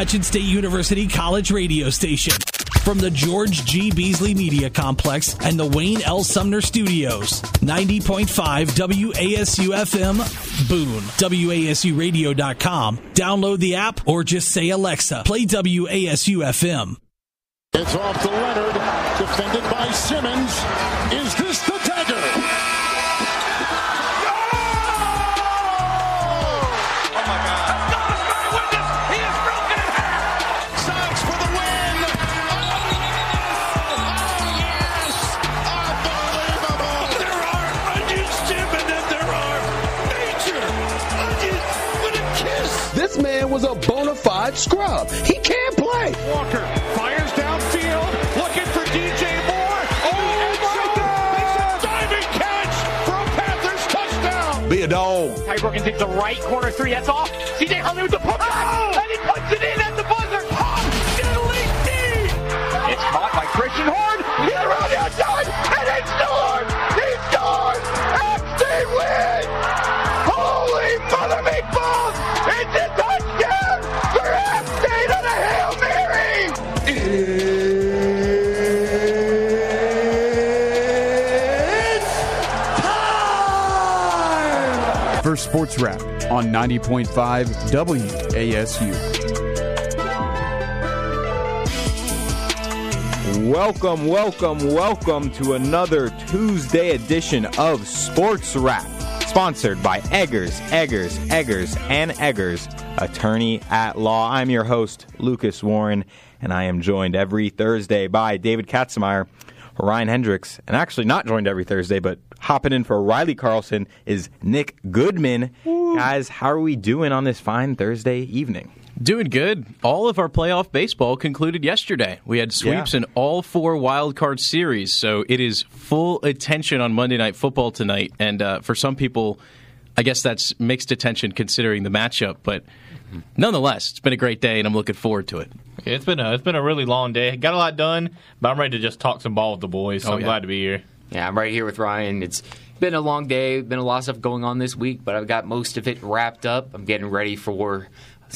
Appalachian State University College radio station. From the George G. Beasley Media Complex and the Wayne L. Sumner Studios. 90.5 WASU FM, Boone. WASUradio.com. Download the app or just say Alexa, play WASU FM. It's off to Leonard, defended by Simmons. Is this the dagger? Was a bona fide scrub. He can't play. Walker fires downfield, looking for DJ Moore. Oh, oh my God! Makes a diving catch for a Panthers touchdown. Be a dog. Ty Brookins into the right corner three. That's off. CJ Huntley with the push. Oh! And he puts it Sports Wrap on 90.5 WASU. Welcome, welcome, welcome to another Tuesday edition of Sports Wrap, sponsored by Eggers, Eggers, Eggers, and Eggers, attorney at law. I'm your host, Lucas Warren, and I am joined every Thursday by David Katzenmaier, Ryan Hendrix, and actually not joined every Thursday, but hopping in for Riley Carlson is Nick Goodman. Guys, how are we doing on this fine Thursday evening? Doing good. All of our playoff baseball concluded yesterday. We had sweeps Yeah. in all four wild card series, so it is full attention on Monday Night Football tonight. And uh, for some people, I guess that's mixed attention considering the matchup. But nonetheless, it's been a great day, and I'm looking forward to it. It's been a it's been a really long day. Got a lot done, but I'm ready to just talk some ball with the boys. So Oh, I'm yeah. glad to be here. Yeah, I'm right here with Ryan. It's been a long day, been a lot of stuff going on this week, but I've got most of it wrapped up. I'm getting ready for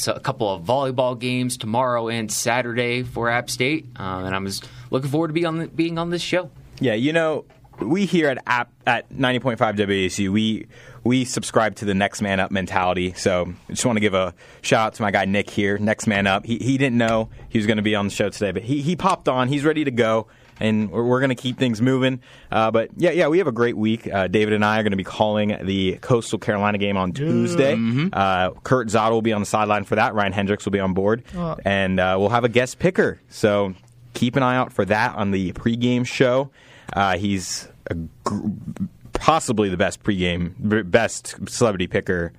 a couple of volleyball games tomorrow and Saturday for App State, um, and I'm just looking forward to be on the, being on this show. Yeah, you know, we here at app at 90.5 WASU, we we subscribe to the next man up mentality. So I just want to give a shout out to my guy Nick here, next man up. He he didn't know he was going to be on the show today, but he he popped on. He's ready to go. And we're, we're going to keep things moving. Uh, but yeah, yeah, we have a great week. Uh, David and I are going to be calling the Coastal Carolina game on Tuesday. Uh, Kurt Zott will be on the sideline for that. Ryan Hendrix will be on board. And uh, we'll have a guest picker. So keep an eye out for that on the pregame show. Uh, he's a gr- possibly the best pregame, b- best celebrity picker.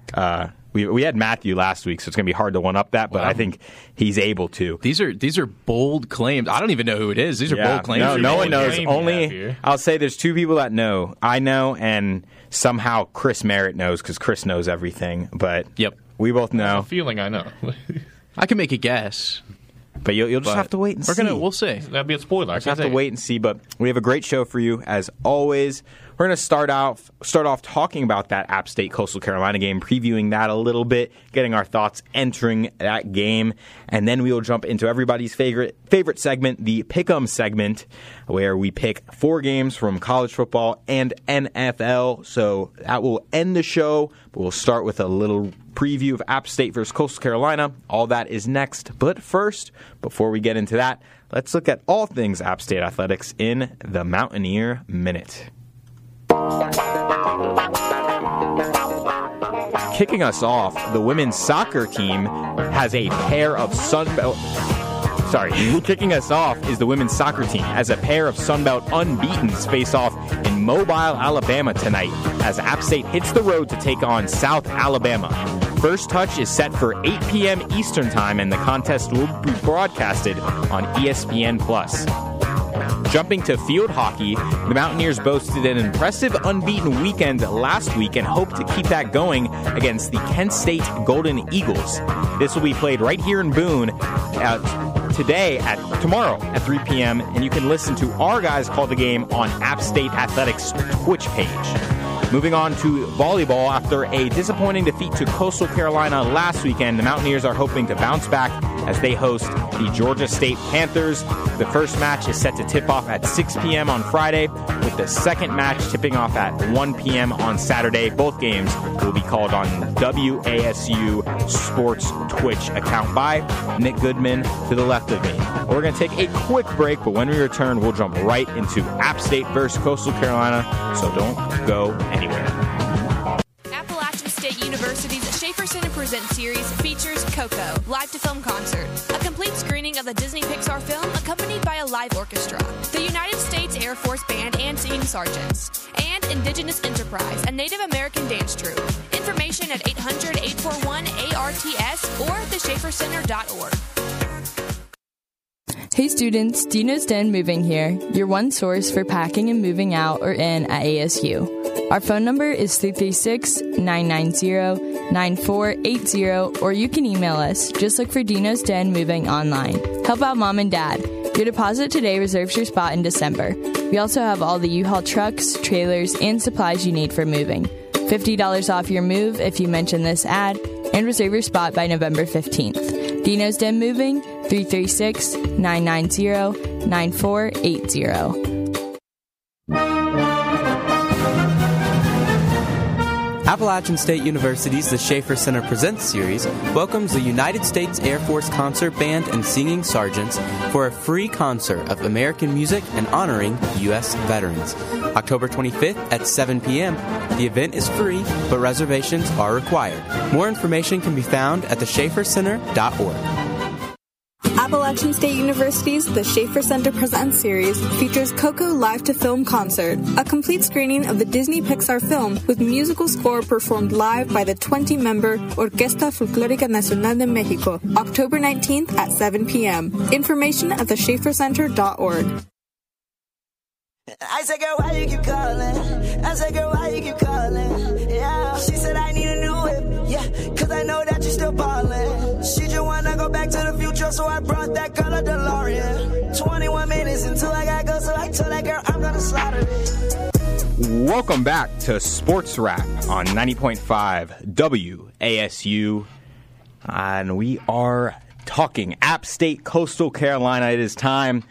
We we had Matthew last week, so it's going to be hard to one up that, but I think he's able to. These are these are bold claims. I don't even know who it is. These are Yeah, bold claims. no, no one knows. claims you have Only. I'll say there's two people that know. I know, and somehow Chris Merritt knows because Chris knows everything. But Yep. we both know. have a feeling I know. I can make a guess. But you'll, you'll just but have to wait and we're see. gonna we'll see. That'd be a spoiler. I Just have to wait and see, but we have a great show for you as always. We're going to start off start off talking about that App State Coastal Carolina game, previewing that a little bit, getting our thoughts entering that game, and then we will jump into everybody's favorite favorite segment, the Pick'em segment, where we pick four games from college football and NFL. So that will end the show, but we'll start with a little preview of App State versus Coastal Carolina. All that is next. But first, before we get into that, let's look at all things App State athletics in the Mountaineer Minute. Kicking us off, the women's soccer team has a pair of Sunbelt. Sorry, kicking us off is the women's soccer team as a pair of Sunbelt unbeatens face off in Mobile, Alabama tonight as App State hits the road to take on South Alabama. First touch is set for 8 p.m. Eastern Time, and the contest will be broadcasted on ESPN Plus. Jumping to field hockey, the Mountaineers boasted an impressive unbeaten weekend last week and hope to keep that going against the Kent State Golden Eagles. This will be played right here in Boone uh, today at tomorrow at 3 p.m. and you can listen to our guys call the game on App State Athletics Twitch page. Moving on to volleyball, after a disappointing defeat to Coastal Carolina last weekend, the Mountaineers are hoping to bounce back as they host the Georgia State Panthers. The first match is set to tip off at 6 p.m. on Friday, with the second match tipping off at 1 p.m. on Saturday. Both games will be called on WASU Sports Twitch account by Nick Goodman to the left of me. We're going to take a quick break, but when we return, we'll jump right into App State versus Coastal Carolina, so don't go anywhere. Center Presents series features Coco, live to film concert, a complete screening of the Disney Pixar film accompanied by a live orchestra, the United States Air Force Band and singing sergeants, and Indigenous Enterprise, a Native American dance troupe. Information at 800 841 ARTS or theschaefercenter.org. Hey students, Dino's Den Moving here, your one source for packing and moving out or in at ASU. Our phone number is 336 990 9480, or you can email us. Just look for Dino's Den Moving online. Help out mom and dad. Your deposit today reserves your spot in December. We also have all the U Haul trucks, trailers, and supplies you need for moving. $50 off your move if you mention this ad, and reserve your spot by November 15th. Dino's Den Moving, 336 990 9480. Appalachian State University's The Schaefer Center Presents series welcomes the United States Air Force Concert Band and Singing Sergeants for a free concert of American music and honoring U.S. veterans. October 25th at 7 p.m. The event is free, but reservations are required. More information can be found at theschaefercenter.org. Appalachian State University's The Schaefer Center Presents series features Coco Live to Film Concert, a complete screening of the Disney Pixar film with musical score performed live by the 20 member Orquesta Folclórica Nacional de Mexico, October 19th at 7 p.m. Information at theschaefercenter.org. I said, girl, why you keep calling? I said, girl, why you keep calling? Yeah. She said, I need. Yeah, cause I know that you're still ballin'. She just wanna go back to the future, so I brought that girl a DeLorean. 21 minutes until I gotta go, so I told that girl I'm gonna slaughter it. Welcome back to Sports Wrap on 90.5 WASU. And we are talking App State, Coastal Carolina. It is time.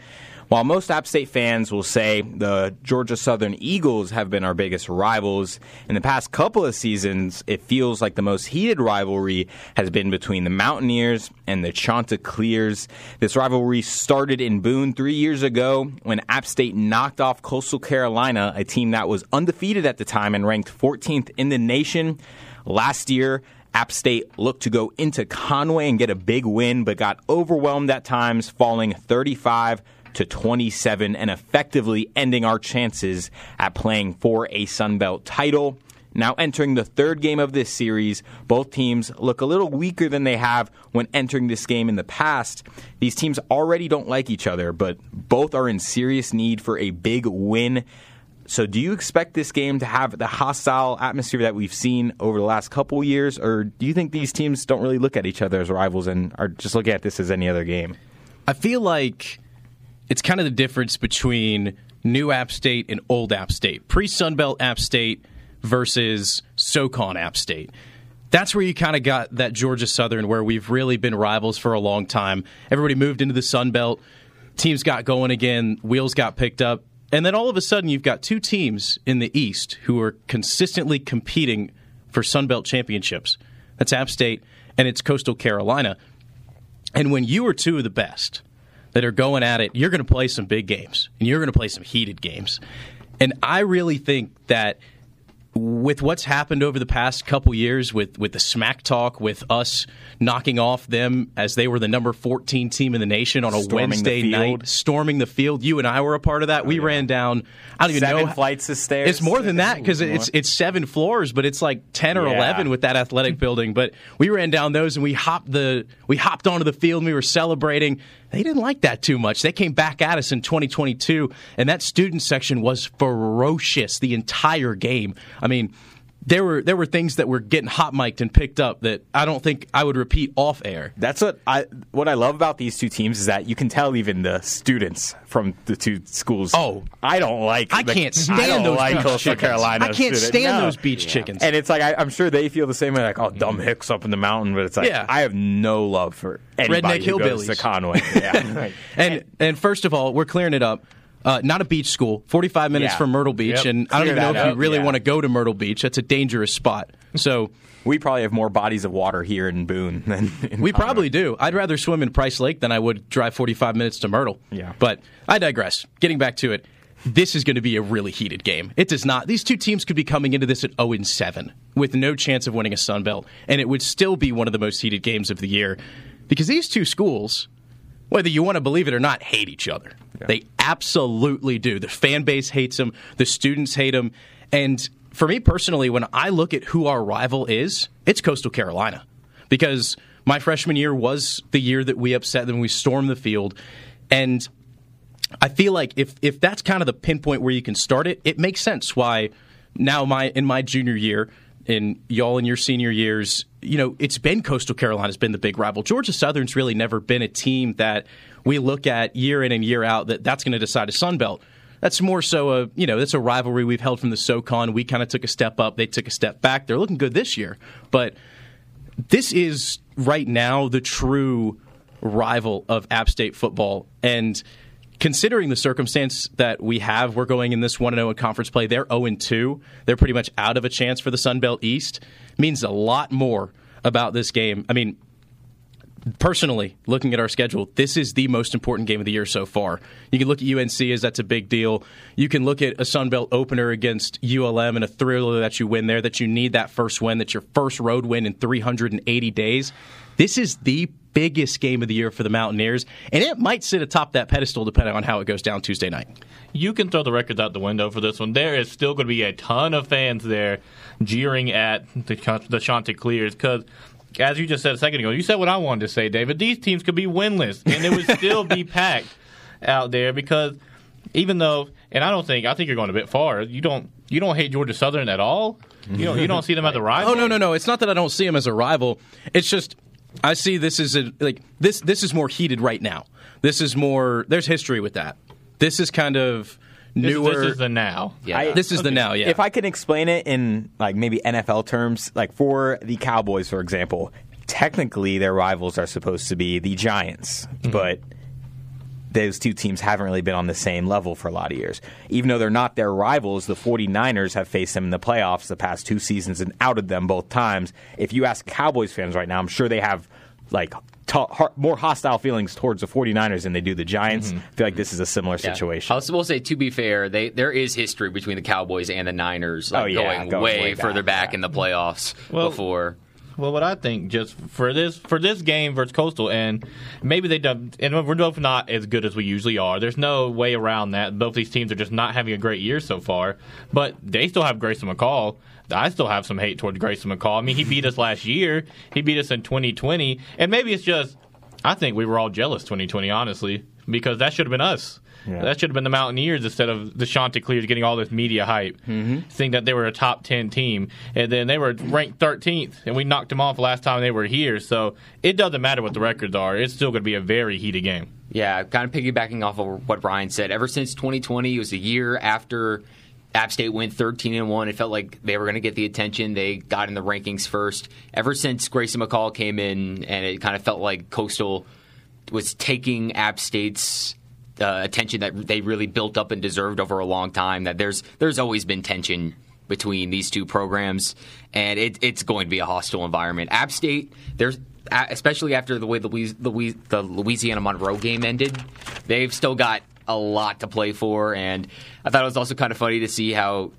While most App State fans will say the Georgia Southern Eagles have been our biggest rivals, in the past couple of seasons, it feels like the most heated rivalry has been between the Mountaineers and the Chanticleers. This rivalry started in Boone three years ago when App State knocked off Coastal Carolina, a team that was undefeated at the time and ranked 14th in the nation. Last year, App State looked to go into Conway and get a big win, but got overwhelmed at times, falling 35 to 27 and effectively ending our chances at playing for a Sun Belt title. Now entering the third game of this series, both teams look a little weaker than they have when entering this game in the past. These teams already don't like each other, but both are in serious need for a big win. So, do you expect this game to have the hostile atmosphere that we've seen over the last couple years, or do you think these teams don't really look at each other as rivals and are just looking at this as any other game? I feel like it's kind of the difference between new App State and old App State, pre Sunbelt App State versus SoCon App State. That's where you kind of got that Georgia Southern, where we've really been rivals for a long time. Everybody moved into the Sun Belt, teams got going again, wheels got picked up, and then all of a sudden you've got two teams in the East who are consistently competing for Sun Belt championships. That's App State and it's Coastal Carolina. And when you are two of the best, that are going at it, you're going to play some big games and you're going to play some heated games. And I really think that with what's happened over the past couple years with, with the smack talk, with us knocking off them as they were the number 14 team in the nation on a Storming Wednesday night, storming the field. You and I were a part of that. Oh, we ran down, I don't even Seven know. flights of stairs. It's more than that because it's it's seven floors, but it's like ten or Yeah. eleven with that athletic building. But we ran down those and we hopped the we hopped onto the field and we were celebrating. They didn't like that too much. They came back at us in 2022, and that student section was ferocious the entire game. I mean. There were there were things that were getting hot mic'd and picked up that I don't think I would repeat off air. That's what I what I love about these two teams is that you can tell even the students from the two schools. Oh, I don't like. I the- can't stand I don't those like beach Coastal chickens. Carolina. I can't student. stand No. those beach chickens. And it's like I, I'm sure they feel the same way. Like, oh, dumb mm-hmm. hicks up in the mountain, but it's like Yeah. I have no love for anybody Redneck who goes hillbillies. to Conway. Yeah. and and first of all, we're clearing it up. Uh, not a beach school. Forty-five minutes Yeah. from Myrtle Beach, Yep. and I don't Clear even know if up, you really yeah. want to go to Myrtle Beach. That's a dangerous spot. So we probably have more bodies of water here in Boone than in we Conway. probably do. I'd rather swim in Price Lake than I would drive forty-five minutes to Myrtle. Yeah. but I digress. Getting back to it, this is going to be a really heated game. It does not. These two teams could be coming into this at zero and seven with no chance of winning a Sun Belt, and it would still be one of the most heated games of the year because these two schools whether you want to believe it or not, hate each other. They absolutely do. The fan base hates them, the students hate them. And for me personally, when I look at who our rival is, it's Coastal Carolina. Because my freshman year was the year that we upset them, we stormed the field. And I feel like if if that's kind of the pinpoint where you can start it, it makes sense why now my in my junior year in y'all in your senior years, you know, it's been Coastal Carolina's been the big rival. Georgia Southern's really never been a team that we look at year in and year out that that's going to decide a Sun Belt. That's more so a you know that's a rivalry we've held from the SoCon. We kind of took a step up, they took a step back. They're looking good this year, but this is right now the true rival of App State football. And considering the circumstance that we have, we're going in this 1 0 in conference play. They're 0 2. They're pretty much out of a chance for the Sun Belt East. Means a lot more about this game. I mean, personally, looking at our schedule, this is the most important game of the year so far. You can look at UNC as that's a big deal. You can look at a Sun Belt opener against ULM and a thriller that you win there, that you need that first win, that's your first road win in 380 days. This is the biggest game of the year for the Mountaineers, and it might sit atop that pedestal depending on how it goes down Tuesday night. You can throw the records out the window for this one. There is still going to be a ton of fans there jeering at the, the Chanticleers because, as you just said a second ago, you said what I wanted to say, David. These teams could be winless, and it would still be packed out there because even though, and I don't think I think you're going a bit far. You don't you don't hate Georgia Southern at all. You don't you don't see them as a rival. Oh no no no! It's not that I don't see them as a rival. It's just I see this as a like this. This is more heated right now. This is more. There's history with that. This is kind of This, newer. this is the now. I- this is the now. Yeah. If I can explain it in like maybe NFL terms, like for the Cowboys, for example, technically their rivals are supposed to be the Giants, Mm-hmm. but those two teams haven't really been on the same level for a lot of years. Even though they're not their rivals, the 49ers have faced them in the playoffs the past two seasons and outed them both times. If you ask Cowboys fans right now, I'm sure they have like t- more hostile feelings towards the 49ers than they do the Giants. Mm-hmm. I feel like this is a similar Yeah. situation. I will say, to be fair, they there is history between the Cowboys and the Niners, like Oh, yeah, going, going way, way further back, back in the playoffs Well- before. Well, what I think just for this for this game versus Coastal, and maybe they done, and we're both not as good as we usually are. There's no way around that. Both these teams are just not having a great year so far, but they still have Grayson McCall. I still have some hate towards Grayson McCall. I mean, he beat us last year. He beat us in 2020, and maybe it's just I think we were all jealous 2020, honestly, because that should have been us. That should have been the Mountaineers instead of the Chanticleers getting all this media hype, mm-hmm. saying that they were a top 10 team. And then they were ranked 13th, and we knocked them off last time they were here. So it doesn't matter what the records are. It's still going to be a very heated game. Yeah, kind of piggybacking off of what Ryan said. Ever since 2020, it was a year after App State went 13 and one. It felt like they were going to get the attention. They got in the rankings first. Ever since Grayson McCall came in, and it kind of felt like Coastal was taking App State's uh, attention that they really built up and deserved over a long time. That there's there's always been tension between these two programs, and it, it's going to be a hostile environment. App State, there's especially after the way the, the Louisiana Monroe game ended, they've still got a lot to play for. And I thought it was also kind of funny to see how.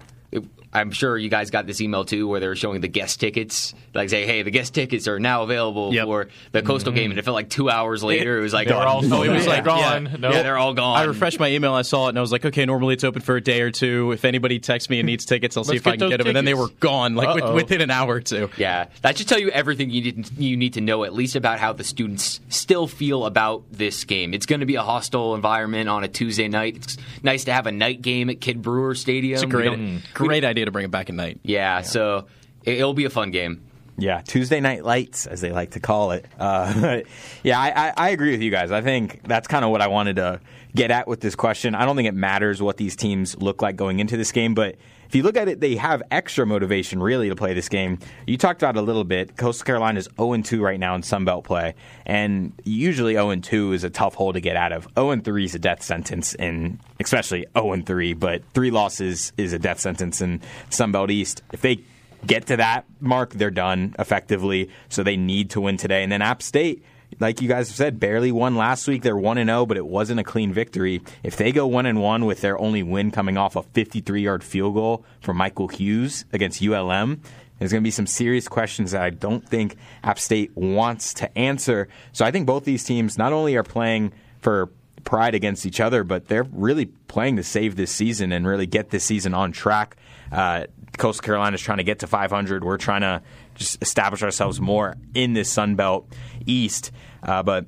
It, I'm sure you guys got this email too, where they were showing the guest tickets, like say, "Hey, the guest tickets are now available for the Coastal mm-hmm. game." And it felt like two hours later, it was like, They were all- gone. oh, it was like gone. Yeah, No. yeah, they're all gone. I refreshed my email. I saw it and I was like, okay, normally it's open for a day or two. If anybody texts me and needs tickets, I'll see if I can those get them. And then they were gone, like with, within an hour or two. Yeah, that should tell you everything you need you need to know at least about how the students still feel about this game. It's going to be a hostile environment on a Tuesday night. It's nice to have a night game at Kidd Brewer Stadium. It's a great, don't- great idea idea to bring it back at night. Yeah, so it, it'll be a fun game. Yeah, Tuesday night lights, as they like to call it. Uh, yeah, I, I, I agree with you guys. I think that's kind of what I wanted to get at with this question. I don't think it matters what these teams look like going into this game, but if you look at it, they have extra motivation really to play this game. You talked about a little bit. Coastal Carolina is 0 2 right now in Sunbelt play, and usually 0 2 is a tough hole to get out of. 0 3 is a death sentence, in especially 0 3, but three losses is a death sentence in Sunbelt East. If they get to that mark, they're done effectively. So they need to win today. And then App State, like you guys have said, barely won last week. They're one and zero, but it wasn't a clean victory. If they go one and one with their only win coming off a 53 yard field goal from Michael Hughes against ULM. There's going to be some serious questions that I don't think App State wants to answer. So I think both these teams not only are playing for pride against each other, but they're really playing to save this season and really get this season on track. Uh, Coastal Carolina is trying to get to 500. We're trying to just establish ourselves more in this Sun Belt East. Uh, but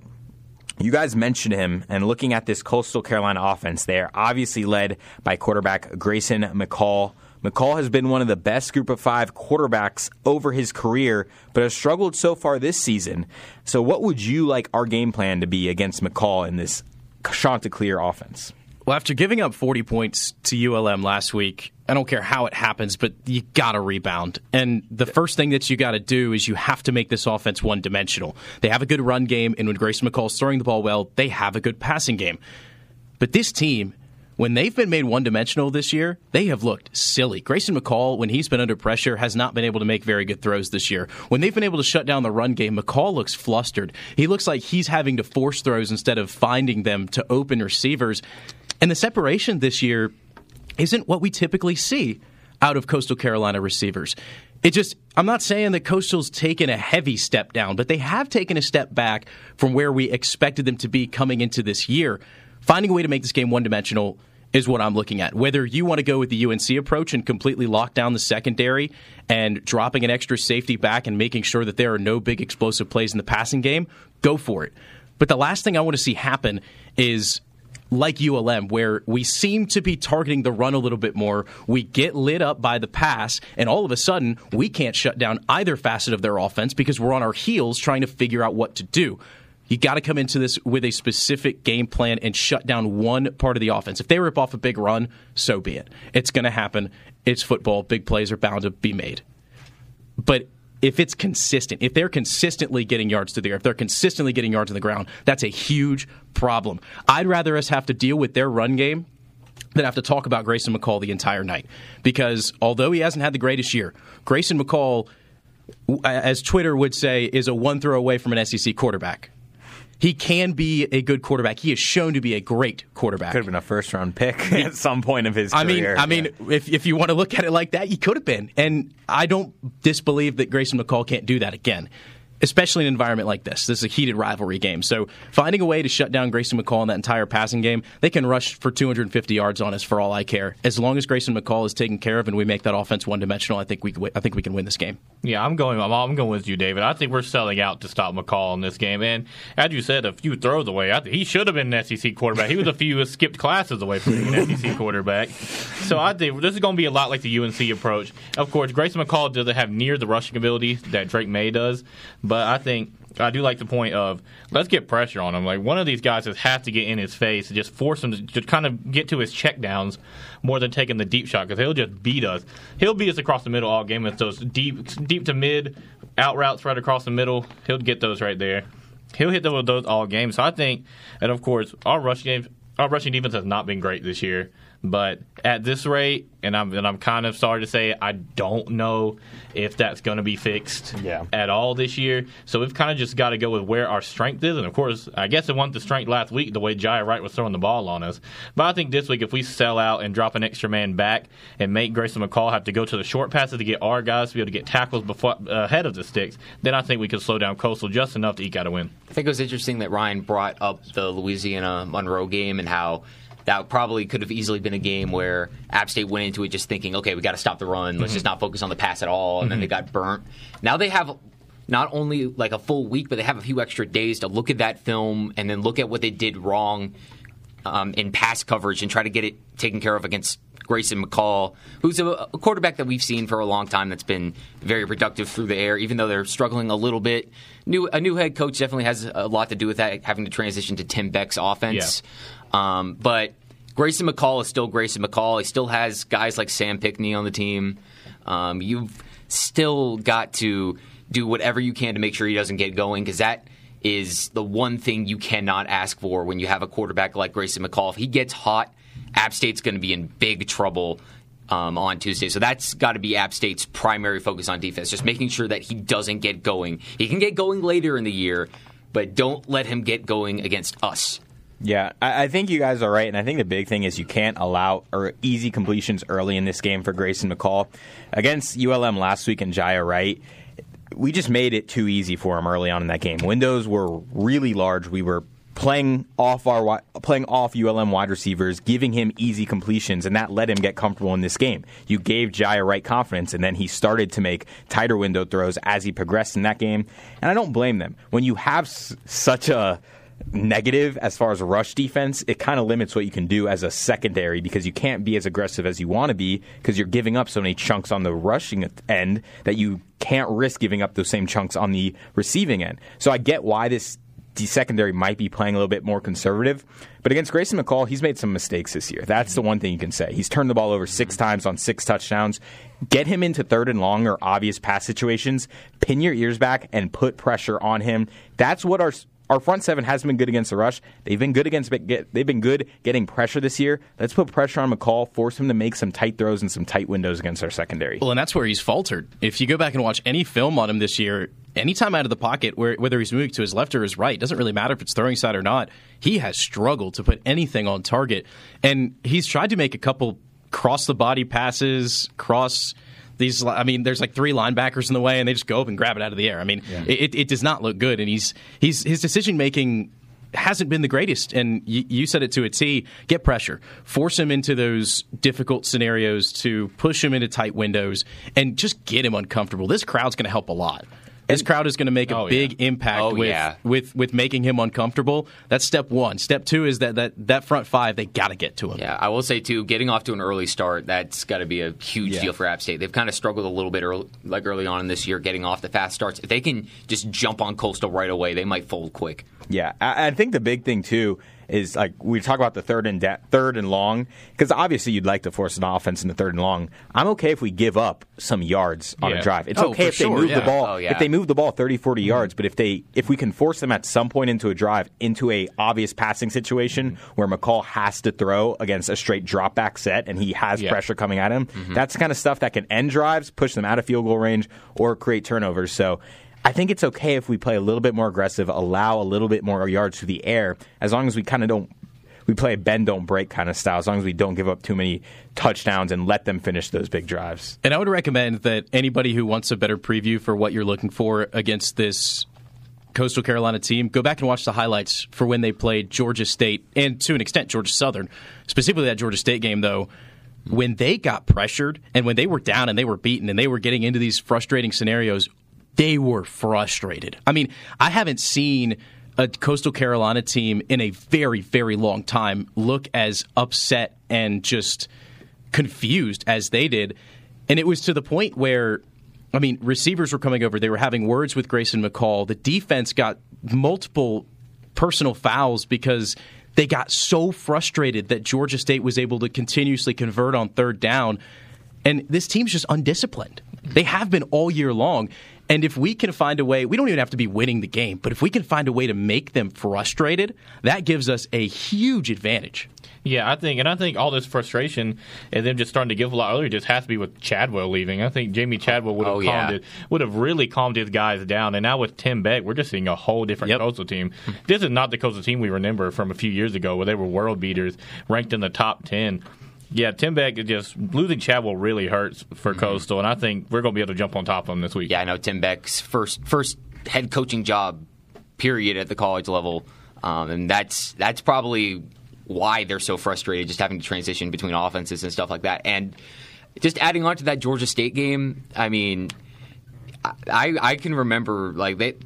you guys mentioned him, and looking at this Coastal Carolina offense, they are obviously led by quarterback Grayson McCall. McCall has been one of the best group of five quarterbacks over his career, but has struggled so far this season. So, what would you like our game plan to be against McCall in this Chanticleer offense? Well, after giving up 40 points to ULM last week, I don't care how it happens, but you got to rebound. And the first thing that you got to do is you have to make this offense one dimensional. They have a good run game, and when Grayson McCall's throwing the ball well, they have a good passing game. But this team, when they've been made one dimensional this year, they have looked silly. Grayson McCall, when he's been under pressure, has not been able to make very good throws this year. When they've been able to shut down the run game, McCall looks flustered. He looks like he's having to force throws instead of finding them to open receivers. And the separation this year isn't what we typically see out of Coastal Carolina receivers. It just, I'm not saying that Coastal's taken a heavy step down, but they have taken a step back from where we expected them to be coming into this year. Finding a way to make this game one dimensional is what I'm looking at. Whether you want to go with the UNC approach and completely lock down the secondary and dropping an extra safety back and making sure that there are no big explosive plays in the passing game, go for it. But the last thing I want to see happen is like ULM, where we seem to be targeting the run a little bit more. We get lit up by the pass, and all of a sudden, we can't shut down either facet of their offense because we're on our heels trying to figure out what to do. You got to come into this with a specific game plan and shut down one part of the offense. If they rip off a big run, so be it. It's going to happen. It's football. Big plays are bound to be made. But if it's consistent, if they're consistently getting yards to the air, if they're consistently getting yards on the ground, that's a huge problem. I'd rather us have to deal with their run game than have to talk about Grayson McCall the entire night. Because although he hasn't had the greatest year, Grayson McCall, as Twitter would say, is a one throw away from an SEC quarterback. He can be a good quarterback. He is shown to be a great quarterback. Could have been a first round pick at some point of his I career. mean, I mean, if if you want to look at it like that, he could have been. And I don't disbelieve that Grayson McCall can't do that again. Especially in an environment like this. This is a heated rivalry game. So finding a way to shut down Grayson McCall in that entire passing game, they can rush for 250 yards on us for all I care. As long as Grayson McCall is taken care of and we make that offense one dimensional, I think we I think we can win this game. Yeah, I'm going. I'm, going with you, David. I think we're selling out to stop McCall in this game. And as you said, a few throws away. I, he should have been an SEC quarterback. He was a few skipped classes away from being an SEC quarterback. So I think this is going to be a lot like the UNC approach. Of course, Grayson McCall doesn't have near the rushing ability that Drake Maye does, but I think I do like the point of let's get pressure on him. Like one of these guys has has to get in his face and just force him to just kind of get to his checkdowns more than taking the deep shot because he'll just beat us. He'll beat us across the middle all game with those deep, deep to mid out routes right across the middle. He'll get those right there. He'll hit those, those all game. So I think, and of course, our rush games, our rushing defense has not been great this year. But at this rate, and I'm and I'm kind of sorry to say, I don't know if that's going to be fixed yeah. at all this year. So we've kind of just got to go with where our strength is. And of course, I guess it wasn't the strength last week the way Jiya Wright was throwing the ball on us. But I think this week, if we sell out and drop an extra man back and make Grayson McCall have to go to the short passes to get our guys to be able to get tackles before ahead of the sticks, then I think we could slow down Coastal just enough to eke out a win. I think it was interesting that Ryan brought up the Louisiana Monroe game and how that probably could have easily been a game where App State went into it just thinking, okay, we got to stop the run. Let's Mhm. just not focus on the pass at all. And Mm-hmm. then they got burnt. Now they have not only like a full week, but they have a few extra days to look at that film and then look at what they did wrong um, in pass coverage and try to get it taken care of against Grayson McCall, who's a, a quarterback that we've seen for a long time that's been very productive through the air, even though they're struggling a little bit. New a new head coach definitely has a lot to do with that, having to transition to Tim Beck's offense. Um, but Grayson McCall is still Grayson McCall. He still has guys like Sam Pinckney on the team. Um, you've still got to do whatever you can to make sure he doesn't get going because that is the one thing you cannot ask for when you have a quarterback like Grayson McCall. If he gets hot, App State's going to be in big trouble um, on Tuesday. So that's got to be App State's primary focus on defense, just making sure that he doesn't get going. He can get going later in the year, but don't let him get going against us. Yeah, I, I think you guys are right, and I think the big thing is you can't allow or easy completions early in this game for Grayson McCall against ULM last week and Jiya Wright. We just made it too easy for him early on in that game. Windows were really large. We were playing off our playing off ULM wide receivers, giving him easy completions, and that let him get comfortable in this game. You gave Jiya Wright confidence, and then he started to make tighter window throws as he progressed in that game. And I don't blame them when you have s- such a negative as far as rush defense, it kind of limits what you can do as a secondary because you can't be as aggressive as you want to be because you're giving up so many chunks on the rushing end that you can't risk giving up those same chunks on the receiving end. So I get why this the secondary might be playing a little bit more conservative. But against Grayson McCall, he's made some mistakes this year. That's the one thing you can say. He's turned the ball over six mm-hmm. times on six touchdowns. Get him into third and long or obvious pass situations, pin your ears back, and put pressure on him. That's what our our front seven hasn't been good against the rush. They've been good against they've been good getting pressure this year. Let's put pressure on McCall, force him to make some tight throws and some tight windows against our secondary. Well, and that's where he's faltered. If you go back and watch any film on him this year, anytime out of the pocket, where, whether he's moving to his left or his right, doesn't really matter if it's throwing side or not. He has struggled to put anything on target, and he's tried to make a couple cross the body passes, cross these i mean there's like three linebackers in the way and they just go up and grab it out of the air. I mean yeah. it, it does not look good and he's he's his decision making hasn't been the greatest and you, you said it to a t. Get pressure. Force him into those difficult scenarios to push him into tight windows and just get him uncomfortable. This crowd's going to help a lot this crowd is going to make a Oh, big yeah. impact Oh, with, yeah. with with making him uncomfortable. That's step one. Step two is that that, that front five they got to get to him. Yeah, I will say too, getting off to an early start, that's got to be a huge Yeah. deal for App State. They've kind of struggled a little bit early, like early on in this year, getting off the fast starts. If they can just jump on Coastal right away, they might fold quick. Yeah, I, I think the big thing too is like we talk about the third and da- third and long because obviously you'd like to force an offense in the third and long. I'm okay if we give up some yards on Yeah. a drive. It's Oh, okay if they move yeah. the ball. Oh, yeah. If they move the ball 30, 40 mm-hmm. yards, but if they if we can force them at some point into a drive into a obvious passing situation mm-hmm. where McCall has to throw against a straight drop back set and he has pressure coming at him, mm-hmm. that's the kind of stuff that can end drives, push them out of field goal range, or create turnovers. So. I think it's okay if we play a little bit more aggressive, allow a little bit more yards to the air, as long as we kind of don't. We play a bend don't break kind of style, as long as we don't give up too many touchdowns and let them finish those big drives. And I would recommend that anybody who wants a better preview for what you're looking for against this Coastal Carolina team, go back and watch the highlights for when they played Georgia State and to an extent Georgia Southern. Specifically that Georgia State game though, when they got pressured and when they were down and they were beaten and they were getting into these frustrating scenarios, they were frustrated. I mean, I haven't seen a Coastal Carolina team in a very, very long time look as upset and just confused as they did. And it was to the point where, I mean, receivers were coming over. They were having words with Grayson McCall. The defense got multiple personal fouls because they got so frustrated that Georgia State was able to continuously convert on third down. And this team's just undisciplined. They have been all year long. And if we can find a way, we don't even have to be winning the game, but if we can find a way to make them frustrated, that gives us a huge advantage. Yeah, I think, and I think all this frustration and them just starting to give a lot earlier just has to be with Chadwell leaving. I think Jamie Chadwell would have Oh, calmed yeah. it, would have really calmed his guys down. And now with Tim Beck, we're just seeing a whole different Coastal team. This is not the Coastal team we remember from a few years ago where they were world beaters, ranked in the top ten. Yeah, Tim Beck is just losing Chadwell really hurts for Coastal, and I think we're going to be able to jump on top of them this week. Yeah, I know Tim Beck's first first head coaching job, period, at the college level, um, and that's that's probably why they're so frustrated, just having to transition between offenses and stuff like that. And just adding on to that Georgia State game, I mean, I I can remember like they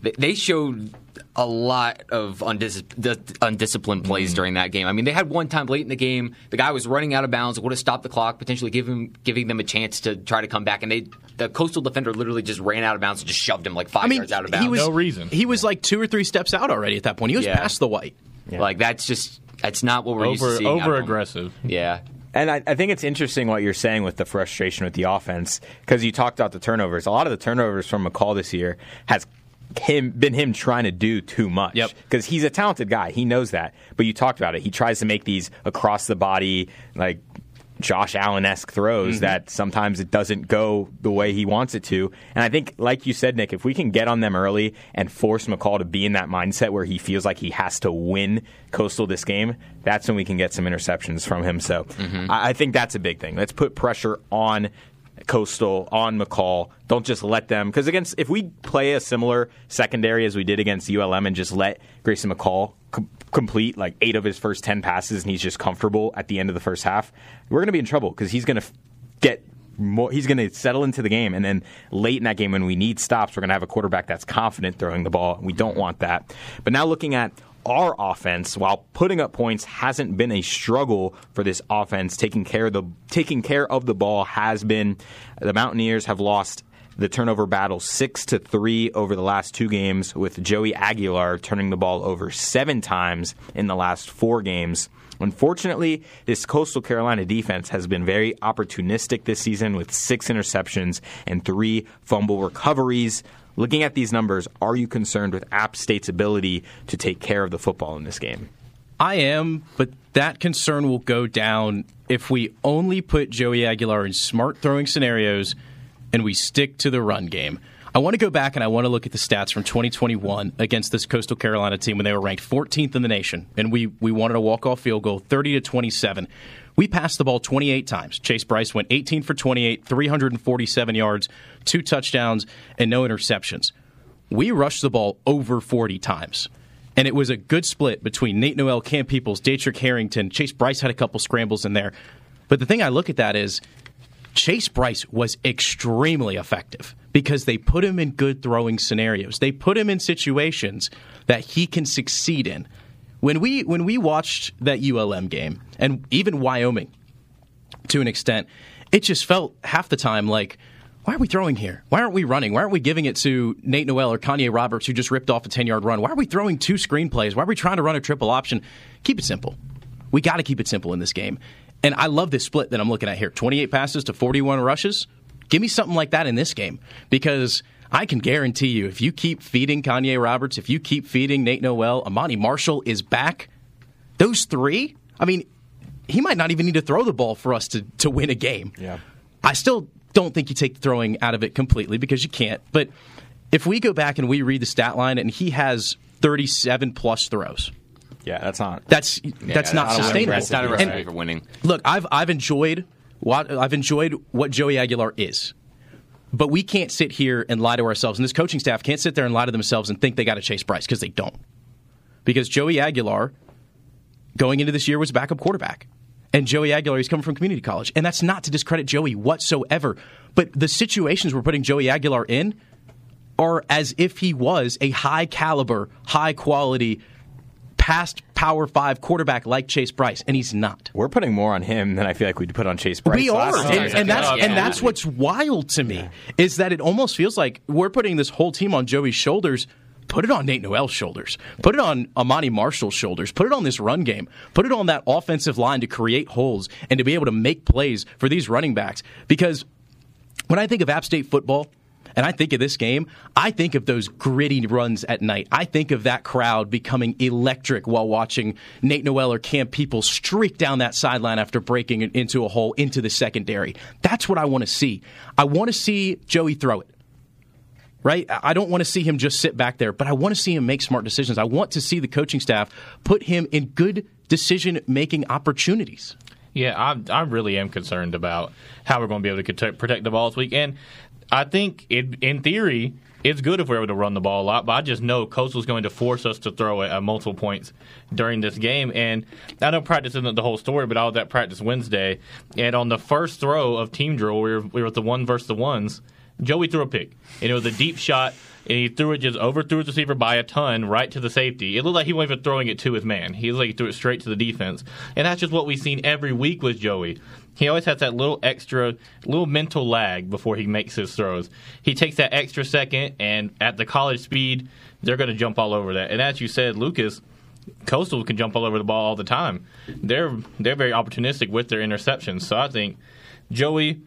they showed a lot of undis- undisciplined plays mm-hmm. during that game. I mean, they had one time late in the game, the guy was running out of bounds, would have stopped the clock, potentially giving giving them a chance to try to come back, and they the coastal defender literally just ran out of bounds and just shoved him like five I mean, yards out of bounds. he was He was like two or three steps out already at that point. He was Yeah. past the white. Like that's just that's not what we're used to Over- seeing. out of him. over-aggressive. Yeah. And I, I think it's interesting what you're saying with the frustration with the offense because you talked about the turnovers. A lot of the turnovers from McCall this year has him been him trying to do too much. Yep. Because he's a talented guy, he knows that. But you talked about it. He tries to make these across the body like Josh Allen esque throws Mm-hmm. that sometimes it doesn't go the way he wants it to. And I think, like you said, Nick, if we can get on them early and force McCall to be in that mindset where he feels like he has to win Coastal this game, that's when we can get some interceptions from him. So Mm-hmm. I, I think that's a big thing. Let's put pressure on Coastal, on McCall. Don't just let them because against if we play a similar secondary as we did against ULM and just let Grayson McCall com- complete like eight of his first ten passes and he's just comfortable at the end of the first half, we're going to be in trouble because he's going to f- get more. He's going to settle into the game, and then late in that game when we need stops, we're going to have a quarterback that's confident throwing the ball. We don't want that. But now looking at our offense, while putting up points hasn't been a struggle for this offense, taking care of the taking care of the ball has been. The Mountaineers have lost the turnover battle six to three over the last two games, with Joey Aguilar turning the ball over seven times in the last four games. Unfortunately, this Coastal Carolina defense has been very opportunistic this season with six interceptions and three fumble recoveries. Looking at these numbers, are you concerned with App State's ability to take care of the football in this game? I am, but that concern will go down if we only put Joey Aguilar in smart throwing scenarios and we stick to the run game. I want to go back and I want to look at the stats from 2021 against this Coastal Carolina team when they were ranked 14th in the nation and we we wanted a walk-off field goal 30 to 27. We passed the ball 28 times. Chase Brice went 18 for 28, 347 yards, two touchdowns and no interceptions. We rushed the ball over 40 times. And it was a good split between Nate Noel, Cam Peoples, Daetrich Harrington. Chase Brice had a couple scrambles in there. But the thing I look at that is Chase Brice was extremely effective because they put him in good throwing scenarios. They put him in situations that he can succeed in. When we when we watched that ULM game and even Wyoming to an extent, it just felt half the time like why are we throwing here? Why aren't we running? Why aren't we giving it to Nate Noel or Kanye Roberts who just ripped off a 10 yard run? Why are we throwing two screenplays? Why are we trying to run a triple option? Keep it simple. We got to keep it simple in this game. And I love this split that I'm looking at here 28 passes to 41 rushes. Give me something like that in this game because I can guarantee you if you keep feeding Kanye Roberts, if you keep feeding Nate Noel, Ahmani Marshall is back. Those three, I mean, he might not even need to throw the ball for us to, to win a game. Yeah. I still don't think you take the throwing out of it completely because you can't. But if we go back and we read the stat line and he has 37 plus throws. Yeah, that's not. That's that's not sustainable. That's not a And recipe for winning. Look, I've I've enjoyed what I've enjoyed what Joey Aguilar is. But we can't sit here and lie to ourselves, and this coaching staff can't sit there and lie to themselves and think they got to chase Brice because they don't. Because Joey Aguilar, going into this year, was backup quarterback. And Joey Aguilar, he's coming from community college. And that's not to discredit Joey whatsoever. But the situations we're putting Joey Aguilar in are as if he was a high caliber, high quality, past Power Five quarterback like Chase Brice, and he's not. We're putting more on him than I feel like we'd put on Chase Brice. We are, and, and that's Yeah. and that's what's wild to me is that it almost feels like we're putting this whole team on Joey's shoulders. Put it on Nate Noel's shoulders. Put it on Ahmani Marshall's shoulders. Put it on this run game. Put it on that offensive line to create holes and to be able to make plays for these running backs. Because when I think of App State football and I think of this game, I think of those gritty runs at night. I think of that crowd becoming electric while watching Nate Noel or Cam People streak down that sideline after breaking into a hole into the secondary. That's what I want to see. I want to see Joey throw it. Right? I don't want to see him just sit back there, but I want to see him make smart decisions. I want to see the coaching staff put him in good decision making opportunities. Yeah, I, I really am concerned about how we're going to be able to protect, the ball this week. And I think, it, in theory, it's good if we're able to run the ball a lot, but I just know Coastal's going to force us to throw it at multiple points during this game. And I know practice isn't the whole story, but I was at practice Wednesday, and on the first throw of team drill, we were, we were at the one versus the ones. Joey threw a pick, and it was a deep shot and he threw it just overthrew his receiver by a ton right to the safety. It looked like he wasn't even throwing it to his man. He looked like he threw it straight to the defense, and that's just what we've seen every week with Joey. He always has that little extra, little mental lag before he makes his throws. He takes that extra second, and at the college speed, they're going to jump all over that. And as you said, Lucas, Coastal can jump all over the ball all the time. They're they're very opportunistic with their interceptions. So I think Joey,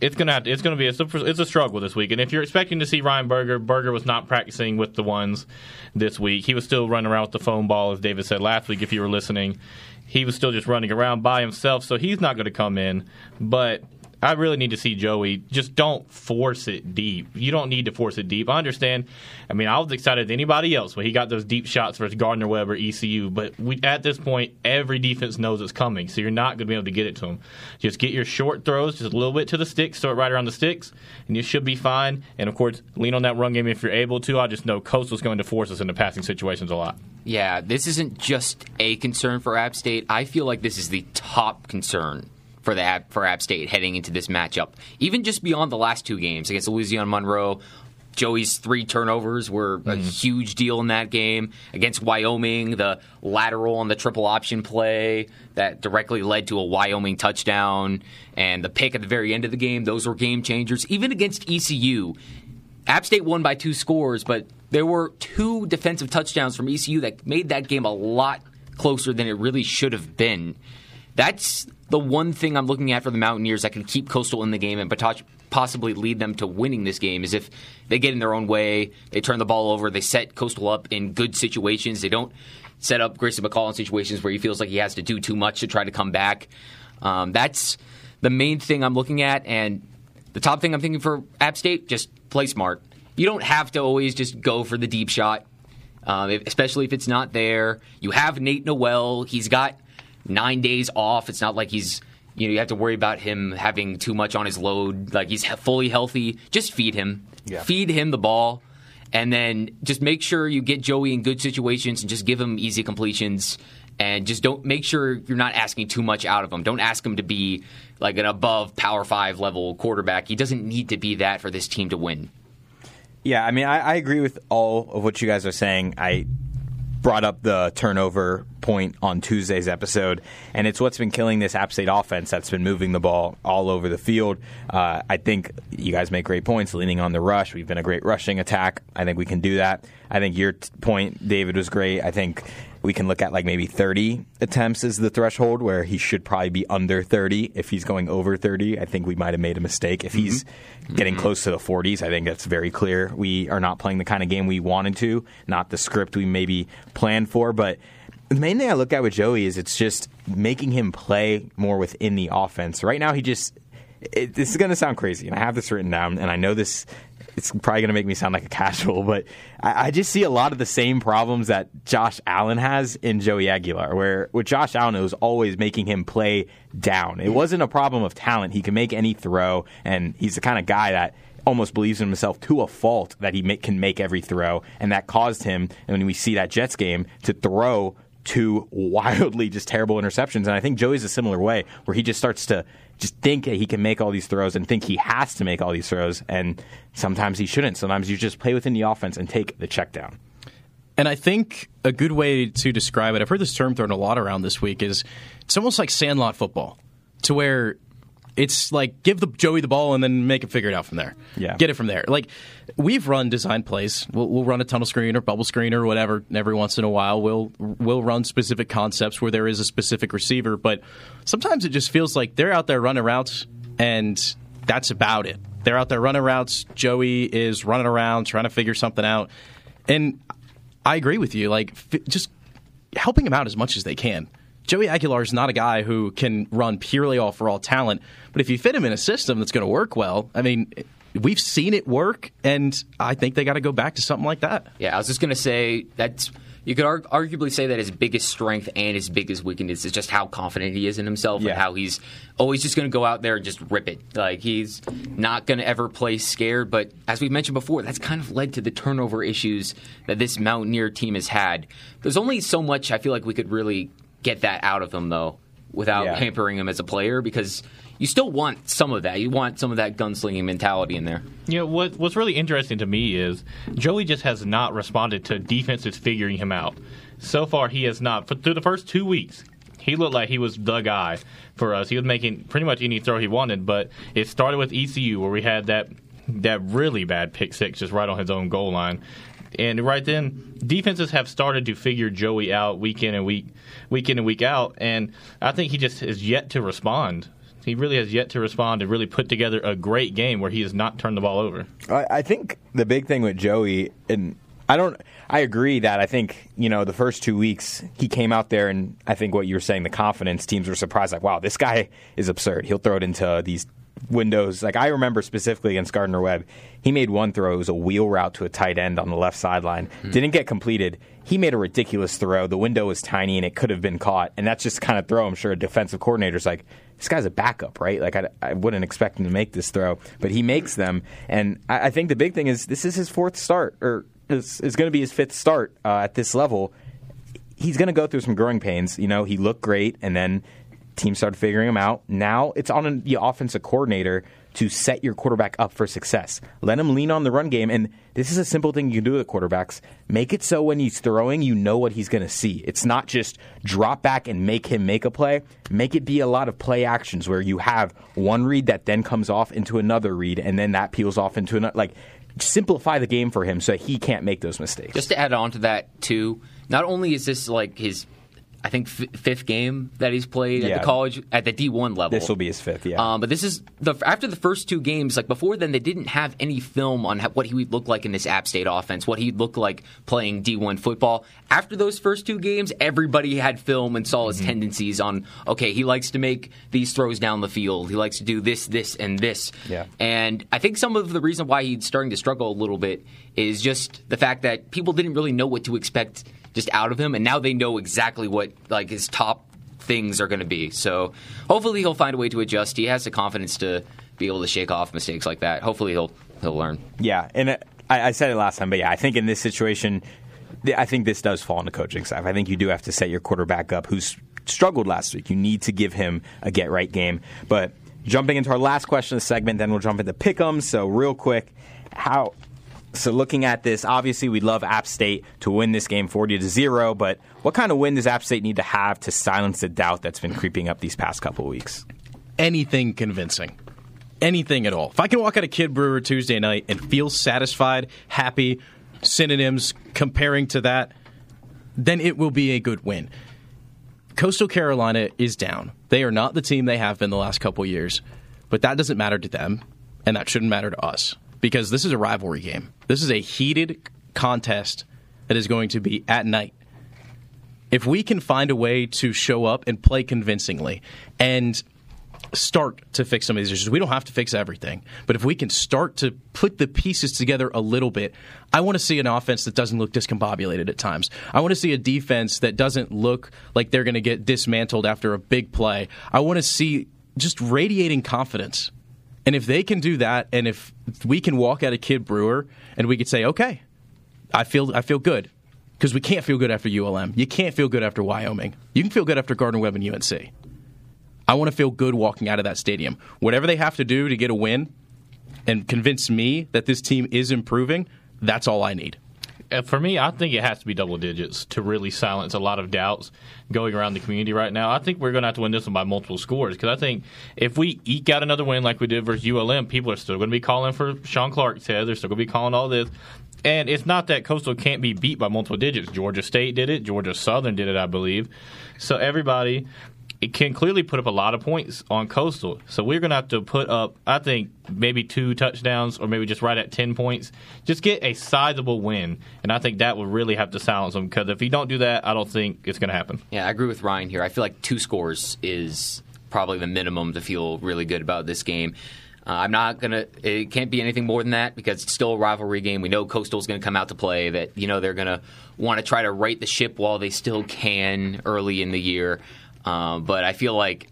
it's gonna have to, it's gonna be a, it's a struggle this week. And if you're expecting to see Ryan Burger, Burger was not practicing with the ones this week. He was still running around with the foam ball, as David said last week. If you were listening, he was still just running around by himself, so he's not going to come in. But I really need to see Joey. Just don't force it deep. You don't need to force it deep. I understand. I mean, I was excited as anybody else when he got those deep shots versus Gardner Webb or ECU. But we, at this point, every defense knows it's coming, so you're not going to be able to get it to them. Just get your short throws, just a little bit to the sticks, throw it right around the sticks, and you should be fine. And of course, lean on that run game if you're able to. I just know Coastal's going to force us into passing situations a lot. Yeah, this isn't just a concern for App State. I feel like this is the top concern for the App, for App State heading into this matchup. Even just beyond the last two games against Louisiana Monroe, Joey's three turnovers were a mm-hmm. huge deal in that game. Against Wyoming, the lateral on the triple option play that directly led to a Wyoming touchdown, and the pick at the very end of the game, those were game changers. Even against ECU, App State won by two scores, but there were two defensive touchdowns from ECU that made that game a lot closer than it really should have been. That's the one thing I'm looking at for the Mountaineers that can keep Coastal in the game and possibly lead them to winning this game is if they get in their own way, they turn the ball over, they set Coastal up in good situations, they don't set up Grayson McCall in situations where he feels like he has to do too much to try to come back. Um, that's the main thing I'm looking at, and the top thing I'm thinking for App State, just play smart. You don't have to always just go for the deep shot, um, especially if it's not there. You have Nate Noel. He's got nine days off. It's not like he's you know you have to worry about him having too much on his load. Like he's fully healthy. Just feed him. Yeah. Feed him the ball. And then just make sure you get Joey in good situations and just give him easy completions. And just don't make sure you're not asking too much out of him. Don't ask him to be like an above power five level quarterback. He doesn't need to be that for this team to win. Yeah, I mean, I, I agree with all of what you guys are saying. I brought up the turnover point on Tuesday's episode, and it's what's been killing this App State offense that's been moving the ball all over the field. Uh, I think you guys make great points leaning on the rush. We've been a great rushing attack. I think we can do that. I think your t- point, David, was great. I think we can look at like maybe 30 attempts as the threshold where he should probably be under 30. If he's going over 30, I think we might have made a mistake. If he's mm-hmm. getting mm-hmm. close to the 40s, I think that's very clear. We are not playing the kind of game we wanted to, not the script we maybe planned for. But the main thing I look at with Joey is it's just making him play more within the offense. Right now, he just. It, this is going to sound crazy, and I have this written down, and I know this it's probably going to make me sound like a casual, but I, I, just see a lot of the same problems that Josh Allen has in Joey Aguilar, where with Josh Allen, it was always making him play down. It wasn't a problem of talent. He can make any throw, and he's the kind of guy that almost believes in himself to a fault that he make, can make every throw, and that caused him, and when we see that Jets game, to throw two wildly just terrible interceptions. And I think Joey's a similar way, where he just starts to just think that he can make all these throws and think he has to make all these throws. And sometimes he shouldn't. Sometimes you just play within the offense and take the check down. And I think a good way to describe it, I've heard this term thrown a lot around this week, is it's almost like sandlot football, to where it's like give the Joey the ball and then make him figure it out from there. Yeah. Get it from there. Like we've run design plays. We'll, we'll run a tunnel screen or bubble screen or whatever. Every once in a while, we'll we'll run specific concepts where there is a specific receiver. But sometimes it just feels like they're out there running routes, and that's about it. They're out there running routes. Joey is running around trying to figure something out, and I agree with you. Like f- just helping him out as much as they can. Joey Aguilar is not a guy who can run purely off raw talent, but if you fit him in a system that's going to work well, I mean, we've seen it work, and I think they got to go back to something like that. Yeah, I was just going to say that's you could arg- arguably say that his biggest strength and his biggest weakness is just how confident he is in himself Yeah. and how he's always just going to go out there and just rip it. Like he's not going to ever play scared. But as we mentioned before, that's kind of led to the turnover issues that this Mountaineer team has had. There's only so much I feel like we could really get that out of them though. without Yeah. hampering him as a player because you still want some of that. You want some of that gunslinging mentality in there. You know, what, what's really interesting to me is Joey just has not responded to defenses figuring him out. So far, he has not. For, through the first two weeks, he looked like he was the guy for us. He was making pretty much any throw he wanted, but it started with ECU where we had that that really bad pick six just right on his own goal line. And right then, defenses have started to figure Joey out week in and week week in and week out, and I think he just has yet to respond. He really has yet to respond and really put together a great game where he has not turned the ball over. I, I think the big thing with Joey, and I don't, I agree that I think you know the first two weeks he came out there, and I think what you were saying, the confidence teams were surprised, like, wow, this guy is absurd. He'll throw it into these windows. Like I remember specifically against Gardner Webb, he made one throw. It was a wheel route to a tight end on the left sideline. Hmm. Didn't get completed. He made a ridiculous throw. The window was tiny and it could have been caught. And that's just kind of throw. I'm sure a defensive coordinator's like, this guy's a backup, right? Like I, I wouldn't expect him to make this throw, but he makes them. And I, I think the big thing is this is his fourth start, or is, going to be his fifth start uh, at this level he's going to go through some growing pains. You know, he looked great, and then teams started figuring him out. Now it's on the offensive coordinator to set your quarterback up for success. Let him lean on the run game, and this is a simple thing you can do with quarterbacks. Make it so when he's throwing, you know what he's going to see. It's not just drop back and make him make a play. Make it be a lot of play actions where you have one read that then comes off into another read, and then that peels off into another. Like, simplify the game for him so he can't make those mistakes. Just to add on to that too, not only is this like his, I think f- fifth game that he's played at the college at the D one level. This will be his fifth, yeah. Um, but this is the after the first two games. Like before then, they didn't have any film on how, what he would look like in this App State offense, what he'd look like playing D1 football. After those first two games, everybody had film and saw his Mm-hmm. tendencies on. Okay, he likes to make these throws down the field. He likes to do this, this, and this. Yeah. And I think some of the reason why he's starting to struggle a little bit is just the fact that people didn't really know what to expect just out of him, and now they know exactly what like his top things are going to be. So hopefully he'll find a way to adjust. He has the confidence to be able to shake off mistakes like that. Hopefully he'll he'll learn. Yeah, and uh, I, I said it last time, but yeah, I think in this situation, I think this does fall the coaching staff. I think you do have to set your quarterback up who's struggled last week. You need to give him a get right game. But jumping into our last question of the segment, then we'll jump into pick'em. So real quick, how? So looking at this, obviously we'd love App State to win this game 40 to 0, but what kind of win does App State need to have to silence the doubt that's been creeping up these past couple weeks? anything convincing. Anything at all. If I can walk out of Kidd Brewer Tuesday night and feel satisfied, happy, synonyms comparing to that, then it will be a good win. Coastal Carolina is down. They are not the team they have been the last couple years, but that doesn't matter to them, and that shouldn't matter to us because this is a rivalry game. This is a heated contest that is going to be at night if we can find a way to show up and play convincingly and start to fix some of these issues, we don't have to fix everything. But if we can start to put the pieces together a little bit, I want to see an offense that doesn't look discombobulated at times. I want to see a defense that doesn't look like they're going to get dismantled after a big play. I want to see just radiating confidence. And if they can do that, and if we can walk out of Kidd Brewer and we could say, okay, I feel I feel good because we can't feel good after ULM. You can't feel good after Wyoming. You can feel good after Gardner Webb and UNC. I want to feel good walking out of that stadium. Whatever they have to do to get a win and convince me that this team is improving, that's all I need. Uh, For me, I think it has to be double digits to really silence a lot of doubts going around the community right now. I think we're going to have to win this one by multiple scores because I think if we eke out another win like we did versus ULM, people are still going to be calling for Shawn Clark's head. They're still going to be calling all this. And it's not that Coastal can't be beat by multiple digits. Georgia State did it. Georgia Southern did it, I believe. So everybody can clearly put up a lot of points on Coastal. So we're going to have to put up, I think, maybe two touchdowns or maybe just right at 10 points. Just get a sizable win. And I think that will really have to silence them because if you don't do that, I don't think it's going to happen. Yeah, I agree with Ryan here. I feel like two scores is probably the minimum to feel really good about this game. Uh, I'm not gonna. It can't be anything more than that because it's still a rivalry game. We know Coastal's going to come out to play. That you know they're going to want to try to right the ship while they still can early in the year. Um, but I feel like,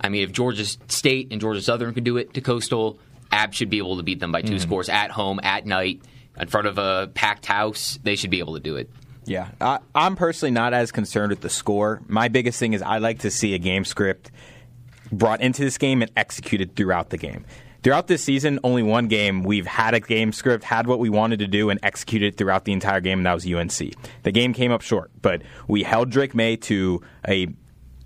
I mean, if Georgia State and Georgia Southern can do it to Coastal, App should be able to beat them by 2 Mhm. scores at home at night in front of a packed house. They should be able to do it. Yeah, I, I'm personally not as concerned with the score. My biggest thing is I like to see a game script brought into this game and executed throughout the game. Throughout this season, only one game we've had a game script, had what we wanted to do, and executed throughout the entire game, and that was UNC. The game came up short, but we held Drake Maye to a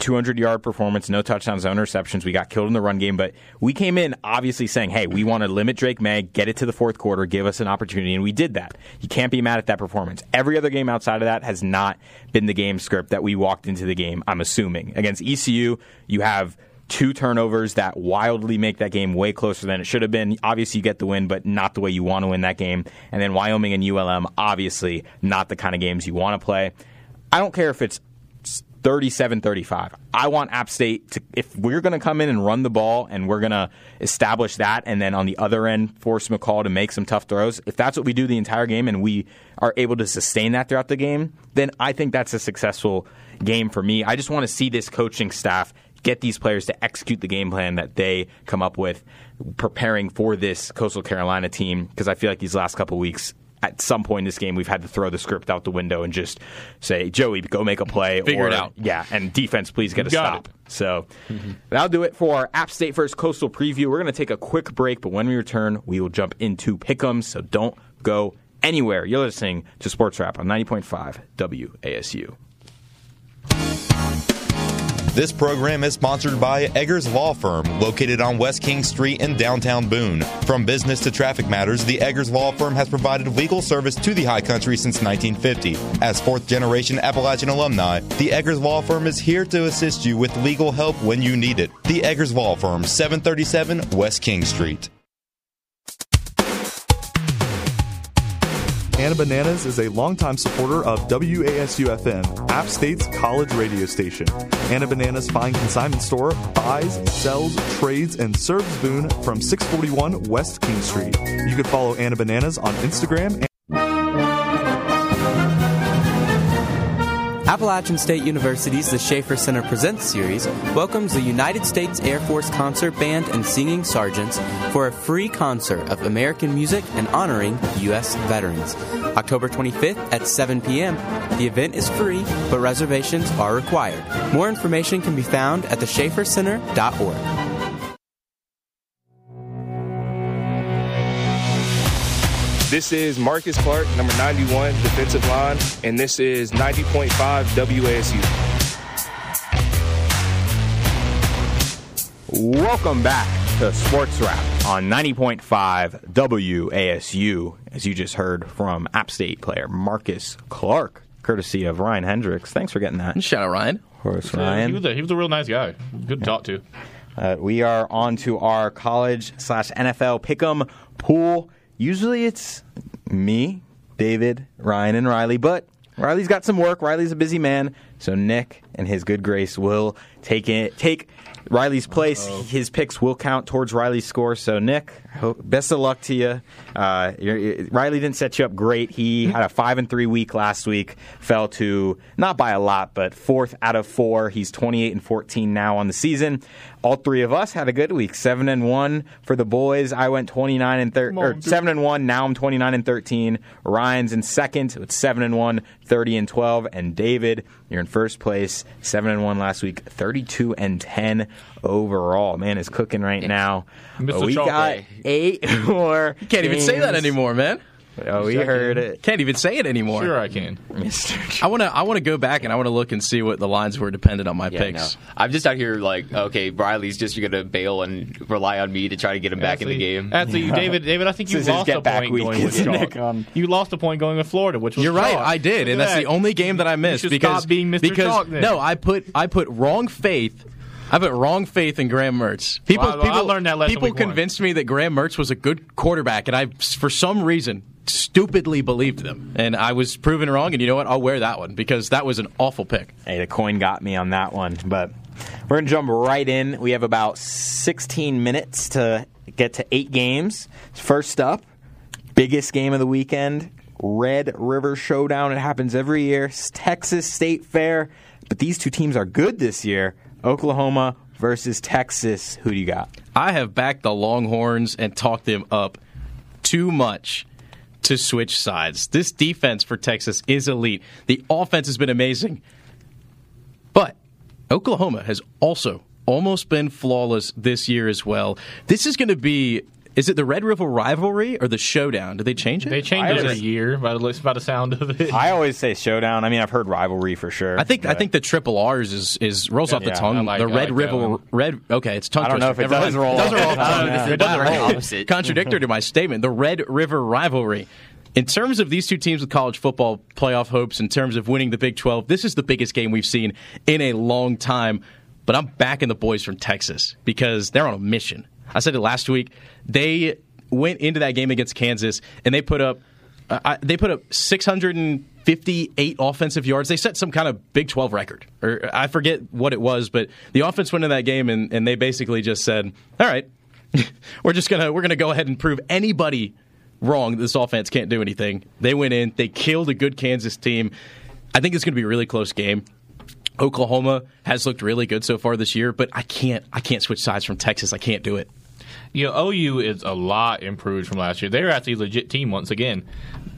200 yard performance, no touchdowns, no interceptions. We got killed in the run game, but we came in obviously saying, hey, we want to limit Drake Maye, get it to the fourth quarter, give us an opportunity, and we did that. You can't be mad at that performance. Every other game outside of that has not been the game script that we walked into the game, I'm assuming. Against ECU, you have two turnovers that wildly make that game way closer than it should have been. Obviously, you get the win, but not the way you want to win that game. And then Wyoming and ULM, obviously, not the kind of games you want to play. I don't care if it's 37 35. I want App State to, if we're going to come in and run the ball and we're going to establish that, and then on the other end, force McCall to make some tough throws, if that's what we do the entire game and we are able to sustain that throughout the game, then I think that's a successful game for me. I just want to see this coaching staff get these players to execute the game plan that they come up with preparing for this Coastal Carolina team because I feel like these last couple weeks at some point in this game we've had to throw the script out the window and just say Joey go make a play Figure or, it out. yeah and defense please get a Got stop. so mm-hmm. that'll do it for our App State versus Coastal preview. We're going to take a quick break but when we return we will jump into pick'ems so don't go anywhere. You're listening to Sports Wrap on 90.5 WASU This program is sponsored by Eggers Law Firm, located on West King Street in downtown Boone. From business to traffic matters, the Eggers Law Firm has provided legal service to the High Country since 1950. As fourth generation Appalachian alumni, the Eggers Law Firm is here to assist you with legal help when you need it. The Eggers Law Firm, 737 West King Street. Anna Bananas is a longtime supporter of WASU FM, App State's college radio station. Anna Bananas Fine Consignment Store buys, sells, trades, and serves Boone from 641 West King Street. You can follow Anna Bananas on Instagram. Appalachian State University's The Schaefer Center Presents series welcomes the United States Air Force Concert Band and Singing Sergeants for a free concert of American music and honoring U.S. veterans. October 25th at 7 p.m. The event is free, but reservations are required. More information can be found at theschaefercenter.org. This is Marcus Clark, number 91, defensive line, and this is 90.5 WASU. Welcome back to Sports Wrap on 90.5 WASU, as you just heard from App State player Marcus Clark, courtesy of Ryan Hendrix. Thanks for getting that. Shout out Ryan. Of course, Yeah, Ryan. He was, a, he was a real nice guy. Good to talk to. Uh, we are on to our college slash NFL pick'em pool. Usually it's me, David, Ryan, and Riley, but Riley's got some work. Riley's a busy man, so Nick and his good grace will take it take Riley's place. His picks will count towards Riley's score. So Nick, hope, best of luck to you. Uh, you're- you- Riley didn't set you up great. He had a five and three week last week. Fell to not by a lot, but fourth out of four. He's twenty eight and fourteen now on the season. All three of us had a good week. Seven and one for the boys. I went twenty nine and thir- or seven and one. Now I'm twenty nine and thirteen. Ryan's in second with seven and one, 30 and twelve, and David, you're in first place, seven and one last week, thirty two and ten overall. Man is cooking right now. Mr. We Chalk got Day. eight more. You can't even say that anymore, man. Oh, we heard it. Can't even say it anymore. Sure, I can. I want to. I want to go back and I want to look and see what the lines were dependent on my Yeah, picks. no. I'm just out here like, okay, Riley's just going to bail and rely on me to try to get him back in the game. Actually, David, David, I think you This is lost get a back point week, going with isn't it? Chalk. Um, You lost a point going with Florida, which was You're right. Chalk. I did, and Look that's at the only game that I missed should because stop being Mr. because Chalk then. no, I put I put wrong faith. I put wrong faith in Graham Mertz. People, Well, I- I people, learned that lesson people week one. convinced me that Graham Mertz was a good quarterback, and I, for some reason, stupidly believed them, and I was proven wrong. And you know what? I'll wear that one because that was an awful pick. Hey, the coin got me on that one, but we're gonna jump right in. We have about 16 minutes to get to eight games. First up, biggest game of the weekend, Red River Showdown. It happens every year. It's Texas State Fair, but these two teams are good this year. Oklahoma versus Texas. Who do you got? I have backed the Longhorns and talked them up too much to switch sides. This defense for Texas is elite. The offense has been amazing. But Oklahoma has also almost been flawless this year as well. This is going to be. Is it the Red River rivalry or the showdown? Did they change it? They change it every year by the, by the sound of it. I always say showdown. I mean, I've heard rivalry for sure. I think I think the triple R's is, is rolls off the Yeah, tongue. Like- the Red like River one. Red. Okay, it's tongue I don't know twister. if it Never does mind. roll Doesn't roll off the tongue. tongue. Yeah. It doesn't roll. Opposite. Contradictory to my statement. The Red River rivalry. In terms of these two teams with college football playoff hopes, in terms of winning the Big 12, this is the biggest game we've seen in a long time. But I'm backing the boys from Texas because they're on a mission. I said it last week. They went into that game against Kansas and they put up uh, they put up 658 offensive yards. They set some kind of Big 12 record, or I forget what it was, but the offense went into that game and, and they basically just said, "All right, we're just gonna we're gonna go ahead and prove anybody wrong. This offense can't do anything." They went in, they killed a good Kansas team. I think it's going to be a really close game. Oklahoma has looked really good so far this year, but I can't I can't switch sides from Texas. I can't do it. You know, OU is a lot improved from last year. They're actually a legit team once again.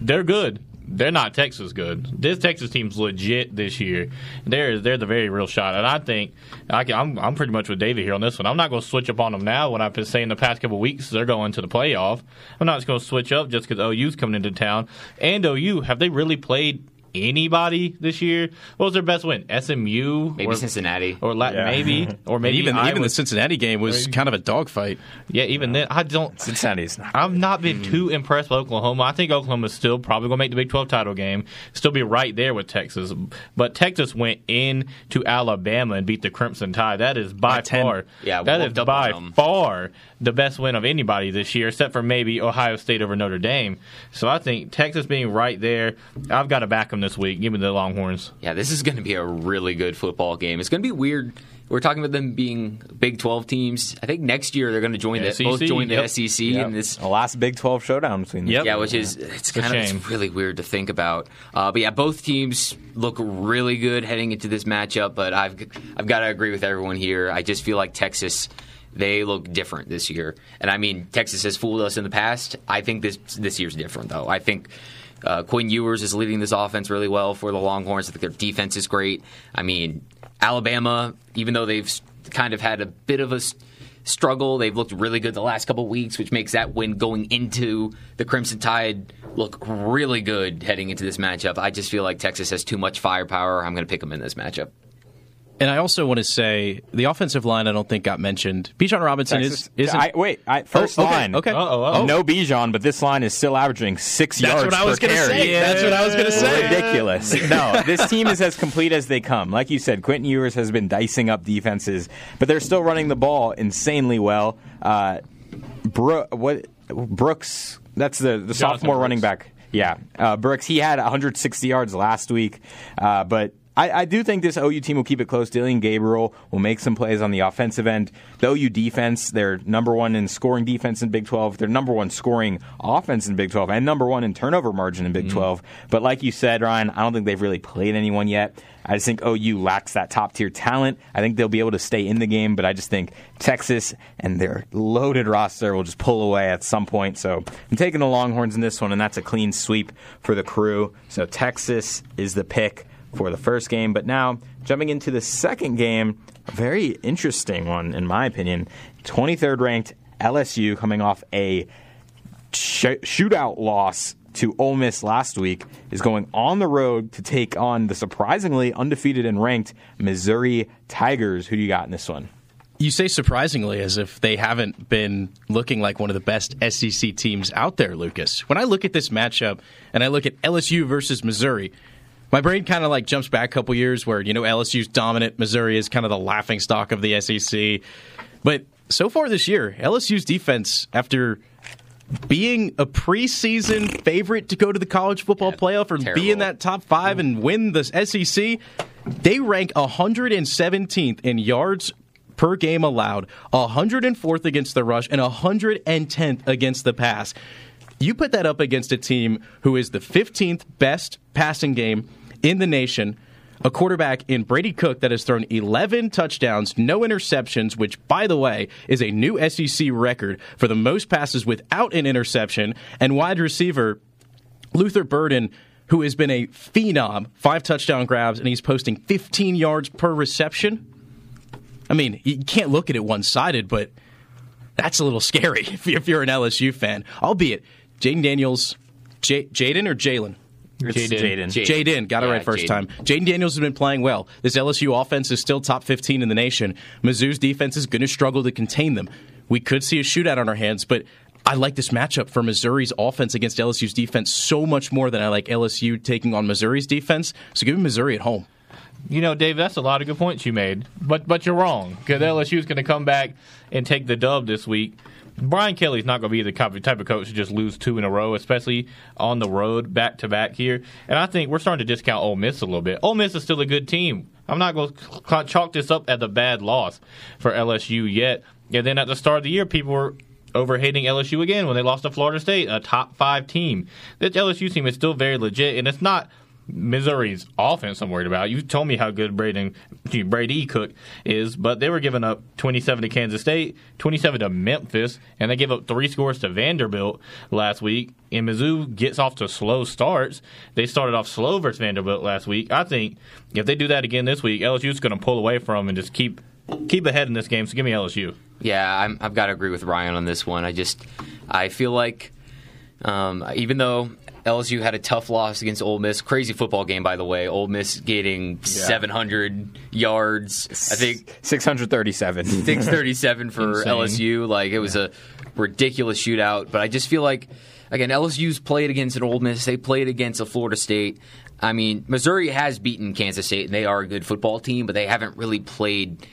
They're good. They're not Texas good. This Texas team's legit this year. They're they're the very real shot, and I think I can, I'm I'm pretty much with David here on this one. I'm not going to switch up on them now. When I've been saying the past couple weeks they're going to the playoff, I'm not just going to switch up just because OU's coming into town. And OU have they really played anybody this year? What was their best win? SMU, Maybe Cincinnati. or La- Yeah. maybe, or maybe even Iowa. even the Cincinnati game was kind of a dogfight. Yeah, even then, I don't. Cincinnati's. I've not been hmm. too impressed with Oklahoma. I think Oklahoma's still probably going to make the Big 12 title game, still be right there with Texas. But Texas went in to Alabama and beat the Crimson Tide. That is by, By 10. far, Yeah, that whooped is by on 'em. far the best win of anybody this year, except for maybe Ohio State over Notre Dame. So I think Texas being right there, I've got to back them this week. Give me the Longhorns. Yeah, this is going to be a really good football game. It's going to be weird. We're talking about them being Big 12 teams. I think next year they're going to join the SEC, both join the yep. SEC Yep. and this The last Big 12 showdown between them. Yeah, which is it's It's kind of it's really weird to think about. Uh, but yeah, both teams look really good heading into this matchup. But I've I've got to agree with everyone here. I just feel like Texas. They look different this year, and I mean Texas has fooled us in the past. I think this this year's different, though. I think uh, Quinn Ewers is leading this offense really well for the Longhorns. I think their defense is great. I mean Alabama, even though they've kind of had a bit of a struggle. They've looked really good the last couple weeks, which makes that win going into the Crimson Tide look really good heading into this matchup. I just feel like Texas has too much firepower. I'm going to pick them in this matchup. And I also want to say the offensive line I don't think got mentioned. Bijan Robinson Texas- is isn't I, wait, I, first Oh, okay, line. Okay. Uh-oh, No Bijan, but this line is still averaging six That's yards what I was per gonna carry. say. That's what I was gonna say. Ridiculous. no, this team is as complete as they come. Like you said, Quentin Ewers has been dicing up defenses, but they're still running the ball insanely well. Uh, Bro- what Brooks? That's the the sophomore Brooks. running back. Yeah, uh, Brooks. He had 160 yards last week, uh, but I, I do think this OU team will keep it close. Dillon Gabriel will make some plays on the offensive end. The OU defense, they're number one in scoring defense in Big 12. They're number one scoring offense in Big 12, and number one in turnover margin in Big mm-hmm. 12. But like you said, Ryan, I don't think they've really played anyone yet. I just think OU lacks that top tier talent. I think they'll be able to stay in the game, but I just think Texas and their loaded roster will just pull away at some point. So I'm taking the Longhorns in this one, and that's a clean sweep for the crew. So Texas is the pick for the first game. But now, jumping into the second game, a very interesting one, in my opinion. 23rd ranked LSU coming off a sh- shootout loss to Ole Miss last week is going on the road to take on the surprisingly undefeated and ranked Missouri Tigers. Who do you got in this one? You say surprisingly as if they haven't been looking like one of the best SEC teams out there, Lucas. When I look at this matchup and I look at LSU versus Missouri, my brain kind of like jumps back a couple years where, you know, LSU's dominant, Missouri is kind of the laughing stock of the SEC. But so far this year, LSU's defense, after being a preseason favorite to go to the college football playoff or be in that top five and win the SEC, they rank 117th in yards per game allowed, 104th against the rush, and 110th against the pass. You put that up against a team who is the 15th best passing game in the nation. A quarterback in Brady Cook that has thrown 11 touchdowns, no interceptions, which, by the way, is a new SEC record for the most passes without an interception, and wide receiver Luther Burden, who has been a phenom, five touchdown grabs, and he's posting 15 yards per reception. I mean, you can't look at it one sided, but that's a little scary if you're an LSU fan. Albeit, Jayden Daniels, J- Jayden or Jalen? Jayden. Jayden. Got it Yeah, right first Jayden. time. Jayden Daniels has been playing well. This LSU offense is still top 15 in the nation. Mizzou's defense is going to struggle to contain them. We could see a shootout on our hands, but I like this matchup for Missouri's offense against LSU's defense so much more than I like LSU taking on Missouri's defense. So give me Missouri at home. You know, Dave, that's a lot of good points you made, but but you're wrong because LSU is going to come back and take the dub this week. Brian Kelly's not going to be the type of coach to just lose two in a row, especially on the road back to back here. And I think we're starting to discount Ole Miss a little bit. Ole Miss is still a good team. I'm not going to chalk this up as a bad loss for LSU yet. And then at the start of the year, people were overhating LSU again when they lost to Florida State, a top five team. This LSU team is still very legit, and it's not Missouri's offense I'm worried about. You told me how good Braden Brady Cook is, but they were giving up 27 to Kansas State, 27 to Memphis, and they gave up three scores to Vanderbilt last week. And Mizzou gets off to slow starts. They started off slow versus Vanderbilt last week. I think if they do that again this week, LSU's going to pull away from and just keep keep ahead in this game. So give me LSU. Yeah, I'm, I've got to agree with Ryan on this one. I just, I feel like, um, even though LSU had a tough loss against Ole Miss, crazy football game by the way. Ole Miss getting 700 yards. I think 637. 637 for Insane. LSU. Like it was a ridiculous shootout. But I just feel like again LSU's played against an Ole Miss. They played against a Florida State. I mean, Missouri has beaten Kansas State, and they are a good football team, but they haven't really played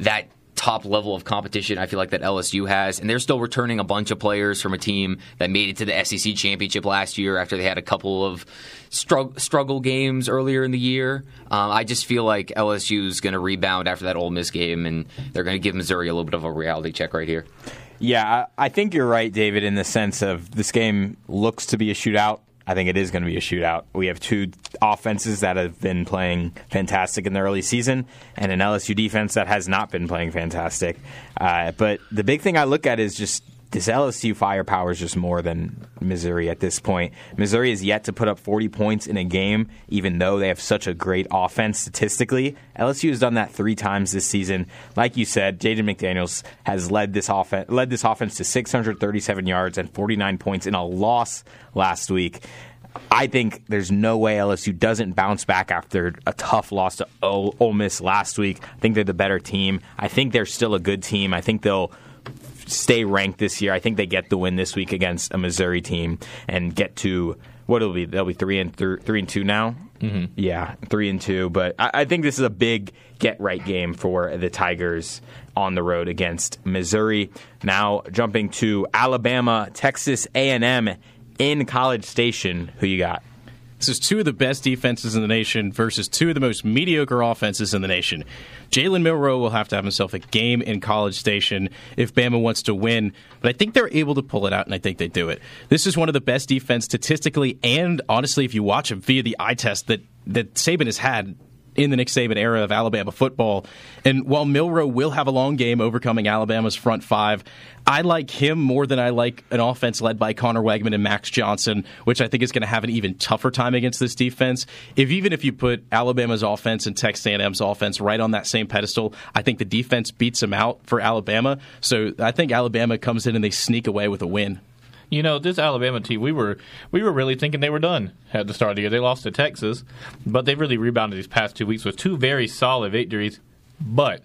that top level of competition I feel like that LSU has. And they're still returning a bunch of players from a team that made it to the SEC championship last year after they had a couple of struggle, struggle games earlier in the year. Um, I just feel like LSU is going to rebound after that Ole Miss game, and they're going to give Missouri a little bit of a reality check right here. Yeah, I think you're right, David, in the sense of this game looks to be a shootout. I think it is going to be a shootout. We have two offenses that have been playing fantastic in the early season, and an LSU defense that has not been playing fantastic. Uh, but the big thing I look at is just this LSU firepower is just more than Missouri at this point. Missouri is yet to put up 40 points in a game, even though they have such a great offense statistically. LSU has done that three times this season. Like you said, Jayden McDaniels has led this offense led this offense to 637 yards and 49 points in a loss last week. I think there's no way LSU doesn't bounce back after a tough loss to Ole Miss last week. I think they're the better team. I think they're still a good team. I think they'll stay ranked this year. I think they get the win this week against a Missouri team and get to what it'll be they'll be three and th- three and two now. Mm-hmm. Yeah, three and two. But I, I think this is a big get right game for the Tigers on the road against Missouri. Now jumping to Alabama, Texas A and M in College Station. Who you got? This is two of the best defenses in the nation versus two of the most mediocre offenses in the nation. Jalen Milrow will have to have himself a game in College Station if Bama wants to win, but I think they're able to pull it out, and I think they do it. This is one of the best defense statistically, and honestly, if you watch it via the eye test that that Saban has had in the Nick Saban era of Alabama football. And while Milrow will have a long game overcoming Alabama's front five, I like him more than I like an offense led by Conner Weigman and Max Johnson, which I think is going to have an even tougher time against this defense. If even if you put Alabama's offense and Texas A&M's offense right on that same pedestal, I think the defense beats them out for Alabama. So I think Alabama comes in and they sneak away with a win. You know, this Alabama team, we were we were really thinking they were done at the start of the year. They lost to Texas, but they've really rebounded these past two weeks with two very solid victories. But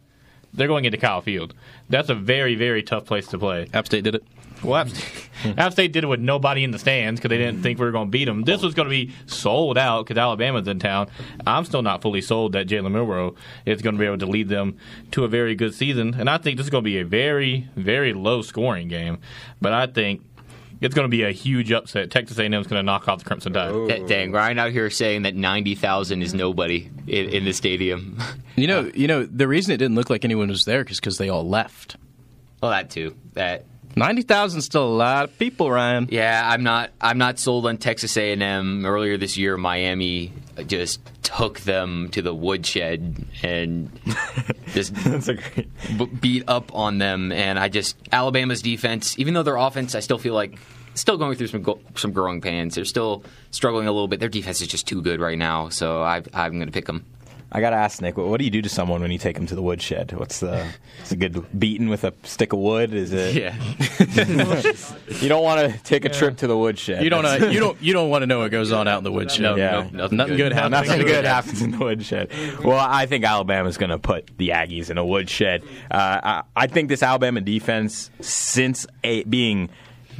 they're going into Kyle Field. That's a very very tough place to play. App State did it. Well, App State, App State did it with nobody in the stands because they didn't think we were going to beat them. This was going to be sold out because Alabama's in town. I'm still not fully sold that Jalen Milrow is going to be able to lead them to a very good season, and I think this is going to be a very very low scoring game. But I think it's going to be a huge upset. Texas A&M is going to knock off the Crimson Tide. Oh. Da- Dang, Ryan out here saying that 90,000 is nobody in, in the stadium. You know, you know the reason it didn't look like anyone was there is because they all left. Well, that too. That ninety thousand still a lot of people, Ryan. Yeah, I'm not. I'm not sold on Texas A&M. Earlier this year, Miami just took them to the woodshed and just b- beat up on them. And I just Alabama's defense, even though their offense, I still feel like still going through some go- some growing pains. They're still struggling a little bit. Their defense is just too good right now, so I, I'm going to pick them. I gotta ask Nick, what do you do to someone when you take them to the woodshed? What's the? Is a good beating with a stick of wood? Is it? Yeah. you don't want to take a trip to the woodshed. You don't. Uh, you don't. You don't want to know what goes on out in the woodshed. yeah, nothing, good, happens. Nothing good happens in the woodshed. Well, I think Alabama's going to put the Aggies in a woodshed. Uh, I, I think this Alabama defense, since a, being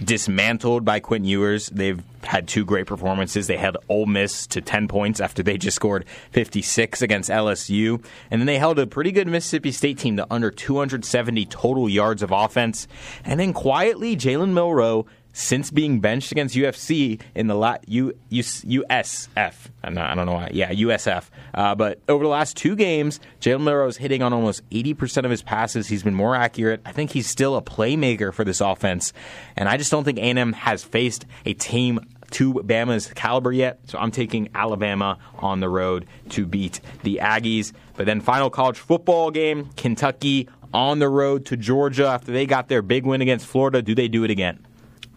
dismantled by Quentin Ewers, they've had two great performances. They held Ole Miss to 10 points after they just scored 56 against LSU. And then they held a pretty good Mississippi State team to under 270 total yards of offense. And then quietly, Jalen Milrow since being benched against UFC in the la- U- U- USF. Not, I don't know why. Yeah, USF. Uh, but over the last two games, Jalen Milrow is hitting on almost 80% of his passes. He's been more accurate. I think he's still a playmaker for this offense. And I just don't think A&M has faced a team to Bama's caliber yet. So I'm taking Alabama on the road to beat the Aggies. But then final college football game, Kentucky on the road to Georgia after they got their big win against Florida. Do they do it again?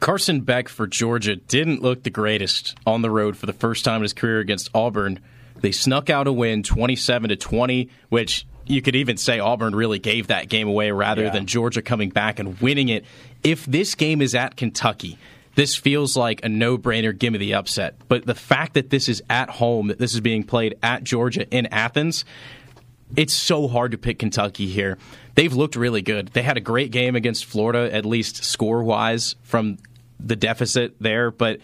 Carson Beck for Georgia didn't look the greatest on the road for the first time in his career against Auburn. They snuck out a win 27 to 20, which you could even say Auburn really gave that game away rather Yeah. than Georgia coming back and winning it. If this game is at Kentucky, this feels like a no-brainer give me the upset. But the fact that this is at home, that this is being played at Georgia in Athens, it's so hard to pick Kentucky here. They've looked really good. They had a great game against Florida, at least score wise, from the deficit there, but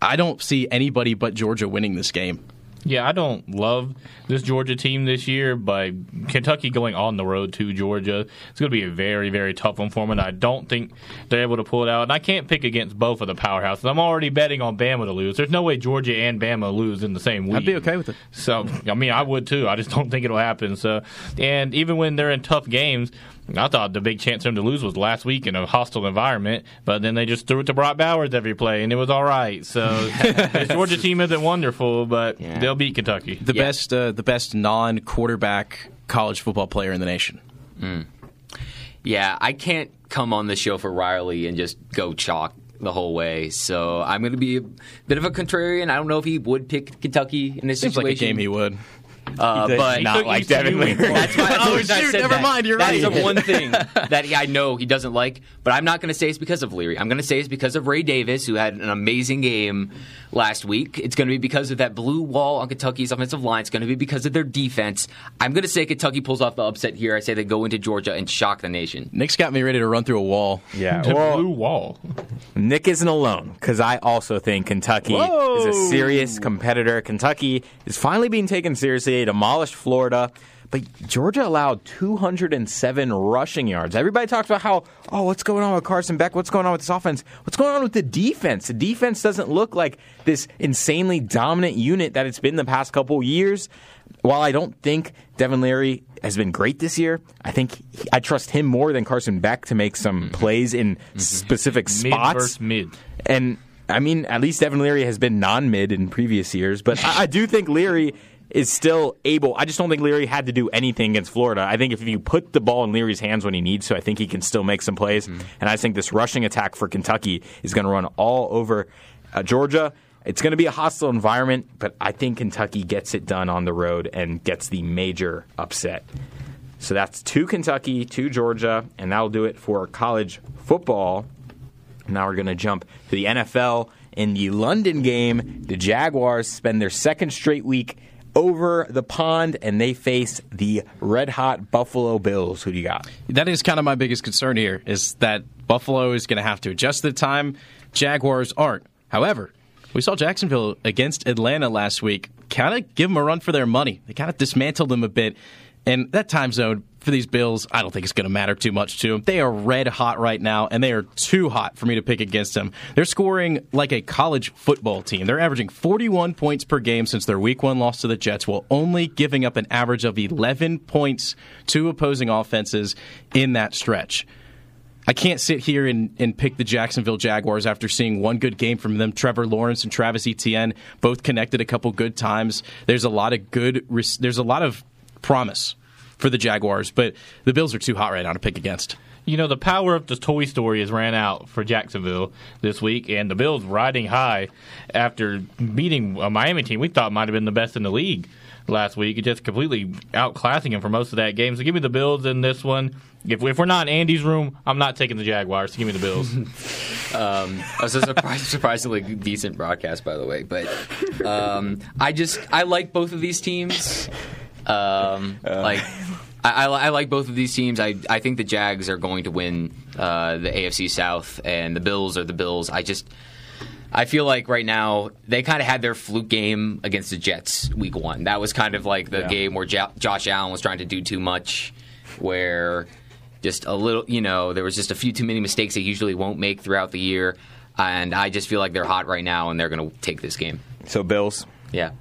I don't see anybody but Georgia winning this game. Yeah, I don't love this Georgia team this year, but Kentucky going on the road to Georgia, it's going to be a very, very tough one for them, and I don't think they're able to pull it out. And I can't pick against both of the powerhouses. I'm already betting on Bama to lose. There's no way Georgia and Bama lose in the same week. I'd be okay with it. So, I mean, I would too. I just don't think it'll happen. So, and even when they're in tough games, I thought the big chance for them to lose was last week in a hostile environment, but then they just threw it to Brock Bowers every play, and it was all right. So, this Georgia team isn't wonderful, but they'll beat Kentucky. The best, uh, the best non-quarterback college football player in the nation. Yeah, I can't come on the show for Riley and just go chalk the whole way. So I'm going to be a bit of a contrarian. I don't know if he would pick Kentucky in this Seems like a game he would. Uh, He but not like Devin Leary. That's why, that's the Oh, shoot, never that. mind, you're That's right. the one thing that I know he doesn't like. But I'm not going to say it's because of Leary. I'm going to say it's because of Ray Davis, who had an amazing game last week. It's going to be because of that blue wall on Kentucky's offensive line. It's going to be because of their defense. I'm going to say Kentucky pulls off the upset here. I say they go into Georgia and shock the nation. Nick's got me ready to run through a wall. Yeah, The well, blue wall. Nick isn't alone because I also think Kentucky is a serious competitor. Kentucky is finally being taken seriously. They demolished Florida. But Georgia allowed 207 rushing yards. Everybody talks about how, oh, what's going on with Carson Beck? What's going on with this offense? What's going on with the defense? The defense doesn't look like this insanely dominant unit that it's been the past couple years. While I don't think Devin Leary has been great this year, I think he- I trust him more than Carson Beck to make some mm-hmm. plays in mm-hmm. specific Mid spots. versus mid. And I mean, at least Devin Leary has been non-mid in previous years, but I, I do think Leary is still able. I just don't think Leary had to do anything against Florida. I think if you put the ball in Leary's hands when he needs to, I think he can still make some plays. And I think this rushing attack for Kentucky is going to run all over uh, Georgia. It's going to be a hostile environment, but I think Kentucky gets it done on the road and gets the major upset. So that's two Kentucky, two Georgia, and that'll do it for college football. Now we're going to jump to the NFL. In the London game, the Jaguars spend their second straight week over the pond and they face the red hot Buffalo Bills. Who do you got? That is kind of my biggest concern here is that Buffalo is going to have to adjust the time. Jaguars aren't. However, we saw Jacksonville against Atlanta last week kind of give them a run for their money. They kind of dismantled them a bit. And that time zone for these Bills, I don't think it's going to matter too much to them. They are red hot right now, and they are too hot for me to pick against them. They're scoring like a college football team. They're averaging 41 points per game since their week one loss to the Jets, while only giving up an average of 11 points to opposing offenses in that stretch. I can't sit here and, and pick the Jacksonville Jaguars after seeing one good game from them. Trevor Lawrence and Travis Etienne both connected a couple good times. There's a lot of good. There's a lot of promise for the Jaguars, but the Bills are too hot right now to pick against. You know, the power of the Toy Story has ran out for Jacksonville this week, and the Bills riding high after beating a Miami team we thought might have been the best in the league last week, just completely outclassing him for most of that game. So give me the Bills in this one. If, if we're not in Andy's room, I'm not taking the Jaguars. So give me the Bills. Um, it was a surprise, surprisingly decent broadcast, by the way. But um, I just I like both of these teams. Um, like I, I, I like both of these teams. I I think the Jags are going to win uh, the AFC South, and the Bills are the Bills. I just. I feel like right now they kind of had their fluke game against the Jets week one. That was kind of like the Yeah. game where jo- Josh Allen was trying to do too much, where just a little, you know, there was just a few too many mistakes they usually won't make throughout the year. And I just feel like they're hot right now and they're going to take this game. So Bills. Yeah.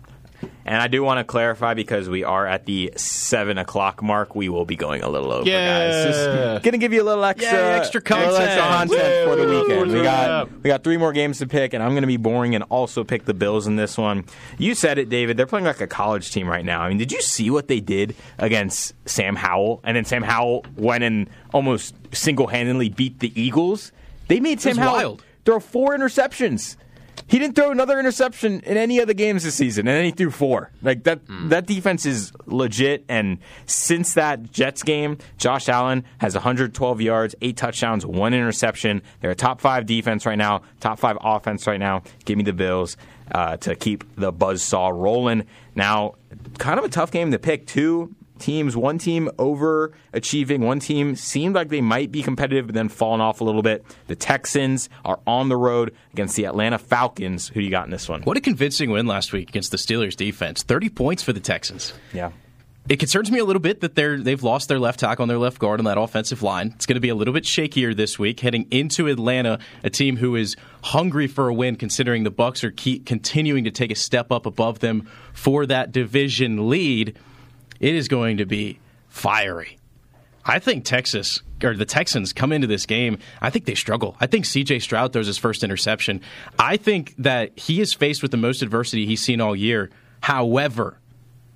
And I do want to clarify because we are at the seven o'clock mark. We will be going a little over, Yeah. guys. Just gonna give you a little extra, Yay, extra little extra content. content for the weekend. We got we got three more games to pick, and I'm gonna be boring and also pick the Bills in this one. You said it, David. They're playing like a college team right now. I mean, did you see what they did against Sam Howell? And then Sam Howell went and almost single handedly beat the Eagles. They made Sam Howell wild. throw four interceptions. He didn't throw another interception in any of the games this season, and then he threw four. Like that, that defense is legit. And since that Jets game, Josh Allen has 112 yards, eight touchdowns, one interception. They're a top five defense right now, top five offense right now. Give me the Bills uh, to keep the buzzsaw rolling. Now, kind of a tough game to pick. Two teams, one team overachieving, one team seemed like they might be competitive, but then falling off a little bit. The Texans are on the road against the Atlanta Falcons. Who do you got in this one? What a convincing win last week against the Steelers defense. 30 points for the Texans. Yeah. It concerns me a little bit that they're they've lost their left tackle and their left guard on that offensive line. It's going to be a little bit shakier this week heading into Atlanta, a team who is hungry for a win considering the Bucks are continuing to take a step up above them for that division lead. It is going to be fiery. I think Texas or the Texans come into this game. I think they struggle. I think C.J. Stroud throws his first interception. I think that he is faced with the most adversity he's seen all year. However,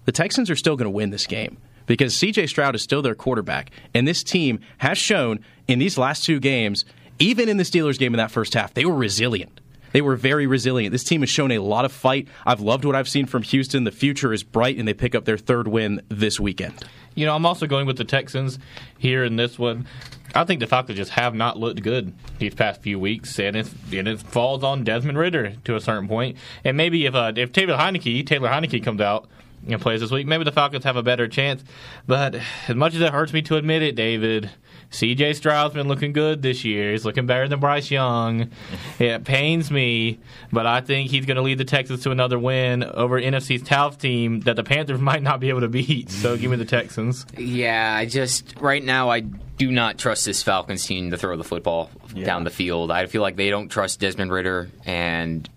the Texans are still going to win this game because C.J. Stroud is still their quarterback, and this team has shown in these last two games, even in the Steelers game in that first half, they were resilient. They were very resilient. This team has shown a lot of fight. I've loved what I've seen from Houston. The future is bright, and they pick up their third win this weekend. You know, I'm also going with the Texans here in this one. I think the Falcons just have not looked good these past few weeks, and it, and it falls on Desmond Ridder to a certain point. And maybe if uh, if Taylor Heinicke Taylor Heinicke comes out and plays this week, maybe the Falcons have a better chance. But as much as it hurts me to admit it, David, C.J. Stroud's been looking good this year. He's looking better than Bryce Young. It pains me, but I think he's going to lead the Texans to another win over NFC's South team that the Panthers might not be able to beat. So give me the Texans. Yeah, I just right now I do not trust this Falcons team to throw the football down the field. I feel like they don't trust Desmond Ridder and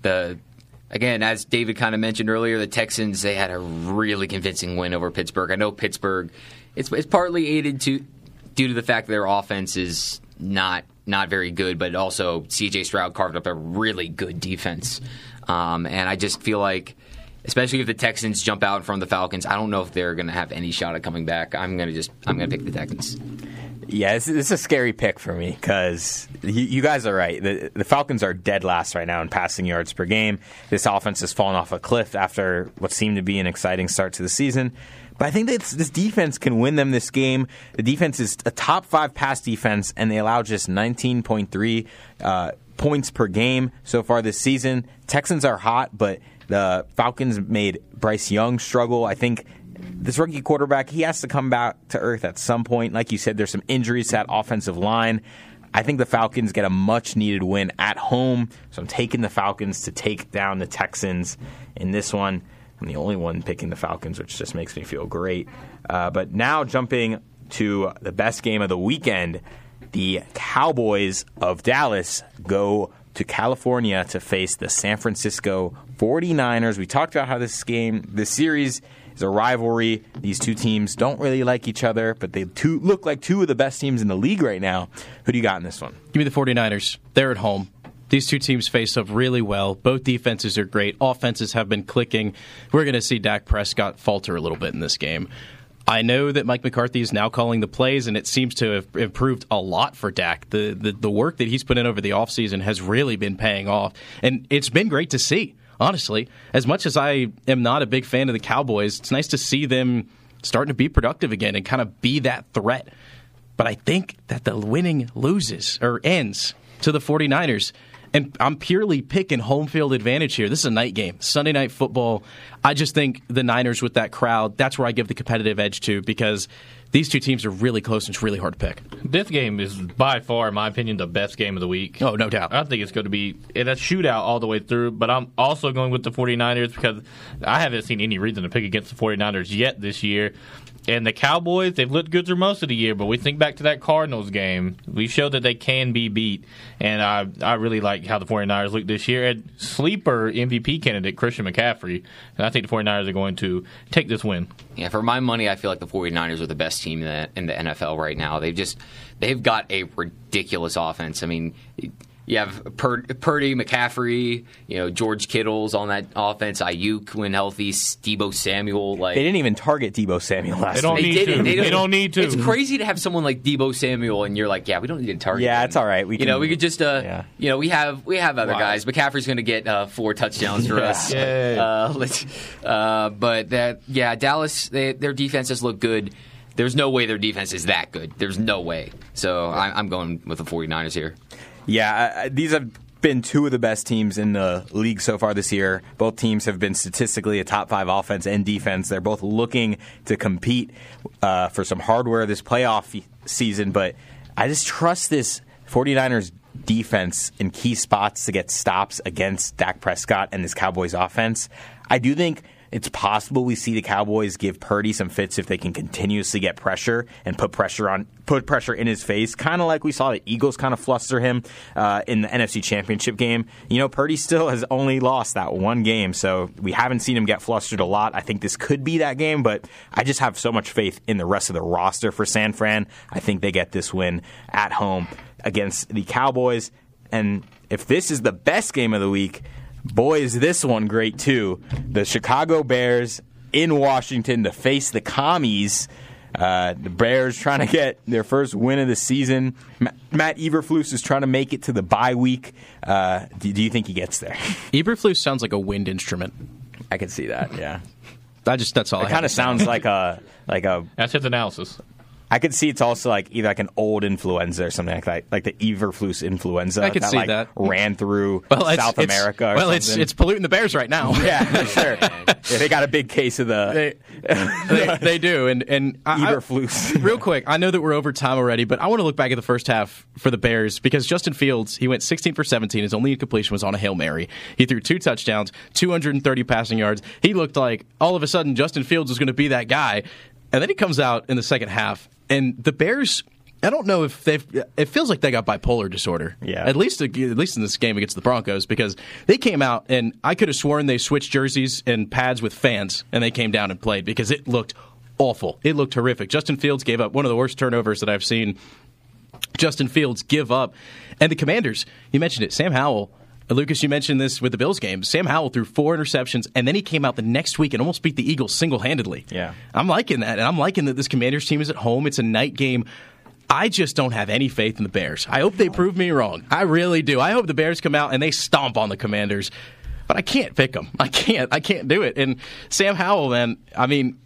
the again as David kind of mentioned earlier, the Texans they had a really convincing win over Pittsburgh. I know Pittsburgh it's it's partly aided to due to the fact that their offense is not not very good, but also C.J. Stroud carved up a really good defense, um, and I just feel like especially if the Texans jump out in front of the Falcons. I don't know if they're going to have any shot at coming back. I'm going to just I'm going to pick the Texans. Yeah, this, is a scary pick for me because you, you guys are right. The, the Falcons are dead last right now in passing yards per game. This offense has fallen off a cliff after what seemed to be an exciting start to the season. But I think that this defense can win them this game. The defense is a top five pass defense, and they allow just 19.3 uh, points per game so far this season. Texans are hot, but the Falcons made Bryce Young struggle. I think this rookie quarterback, he has to come back to earth at some point. Like you said, there's some injuries to that offensive line. I think the Falcons get a much needed win at home. So I'm taking the Falcons to take down the Texans in this one. I'm the only one picking the Falcons, which just makes me feel great. Uh, but now jumping to the best game of the weekend, the Cowboys of Dallas go to California to face the San Francisco 49ers. We talked about how this game, this series, is a rivalry. These two teams don't really like each other, but they two, look like two of the best teams in the league right now. Who do you got in this one? Give me the 49ers. They're at home. These two teams face up really well. Both defenses are great. Offenses have been clicking. We're going to see Dak Prescott falter a little bit in this game. I know that Mike McCarthy is now calling the plays, and it seems to have improved a lot for Dak. The, the, the work that he's put in over the offseason has really been paying off, and it's been great to see, honestly. As much as I am not a big fan of the Cowboys, it's nice to see them starting to be productive again and kind of be that threat. But I think that the winning loses or ends to the 49ers. And I'm purely picking home field advantage here. This is a night game, Sunday night football. I just think the Niners with that crowd, that's where I give the competitive edge to because these two teams are really close and it's really hard to pick. This game is by far, in my opinion, the best game of the week. Oh, no doubt. I think it's going to be a shootout all the way through, but I'm also going with the 49ers because I haven't seen any reason to pick against the 49ers yet this year. And the Cowboys, they've looked good through most of the year, but we think back to that Cardinals game. We showed that they can be beat. And I, I really like how the 49ers look this year. And sleeper MVP candidate, Christian McCaffrey. And I think the 49ers are going to take this win. Yeah, for my money, I feel like the 49ers are the best team in the, in the NFL right now. They've just they've got a ridiculous offense. I mean, you have Pur- Purdy, McCaffrey, you know George Kittle's on that offense. Aiyuk when healthy, Deebo Samuel. Like They didn't even target Deebo Samuel last They don't week. need didn't. to. They They don't- don't need to. It's crazy to have someone like Deebo Samuel, and you're like, yeah, we don't need to target. Yeah, him. it's all right. We you know, can- we could just, uh, Yeah. you know, we have we have other Wow. guys. McCaffrey's going to get uh, four touchdowns for Yeah. us. Yay. Uh, let's, uh, but that, yeah, Dallas, they, their defenses look good. There's no way their defense is that good. There's no way. So I, I'm going with the 49ers here. Yeah, I- these have been two of the best teams in the league so far this year. Both teams have been statistically a top five offense and defense. They're both looking to compete uh, for some hardware this playoff season, but I just trust this 49ers defense in key spots to get stops against Dak Prescott and this Cowboys offense. I do think it's possible we see the Cowboys give Purdy some fits if they can continuously get pressure and put pressure on put pressure in his face, kind of like we saw the Eagles kind of fluster him uh, in the NFC Championship game. You know, Purdy still has only lost that one game, so we haven't seen him get flustered a lot. I think this could be that game, but I just have so much faith in the rest of the roster for San Fran. I think they get this win at home against the Cowboys. And if this is the best game of the week, boy, is this one great too. The Chicago Bears in Washington to face the commies. Uh, the Bears trying to get their first win of the season. Matt Eberflus is trying to make it to the bye week. Uh, do, do you think he gets there? Eberflus sounds like a wind instrument. I can see that. Yeah, I just that's all. it kind of sounds like a like a. That's his analysis. I could see it's also like either like an old influenza or something like that, like the Eberflus influenza. I could that, see like, that. ran through well, it's, South it's- America. Or well, it's something. it's polluting the Bears right now. yeah, for sure. Yeah, they got a big case of the they, they do, and and I- Eberflus. real quick, I know that we're over time already, but I want to look back at the first half for the Bears because Justin Fields he went 16 for 17. His only incompletion was on a hail mary. He threw two touchdowns, 230 passing yards. He looked like all of a sudden Justin Fields was going to be that guy, and then he comes out in the second half, and the Bears. I don't know if they've. It feels like they got bipolar disorder. Yeah. At least, at least in this game against the Broncos, because they came out and I could have sworn they switched jerseys and pads with fans, and they came down and played because it looked awful. It looked horrific. Justin Fields gave up one of the worst turnovers that I've seen. Justin Fields give up, and the Commanders. You mentioned it, Sam Howell. Lucas, you mentioned this with the Bills game. Sam Howell threw four interceptions, and then he came out the next week and almost beat the Eagles single handedly. Yeah. I'm liking that, and I'm liking that this Commanders team is at home. It's a night game. I just don't have any faith in the Bears. I hope they prove me wrong. I really do. I hope the Bears come out and they stomp on the Commanders. But I can't pick them. I can't. I can't do it. And Sam Howell, man, I mean,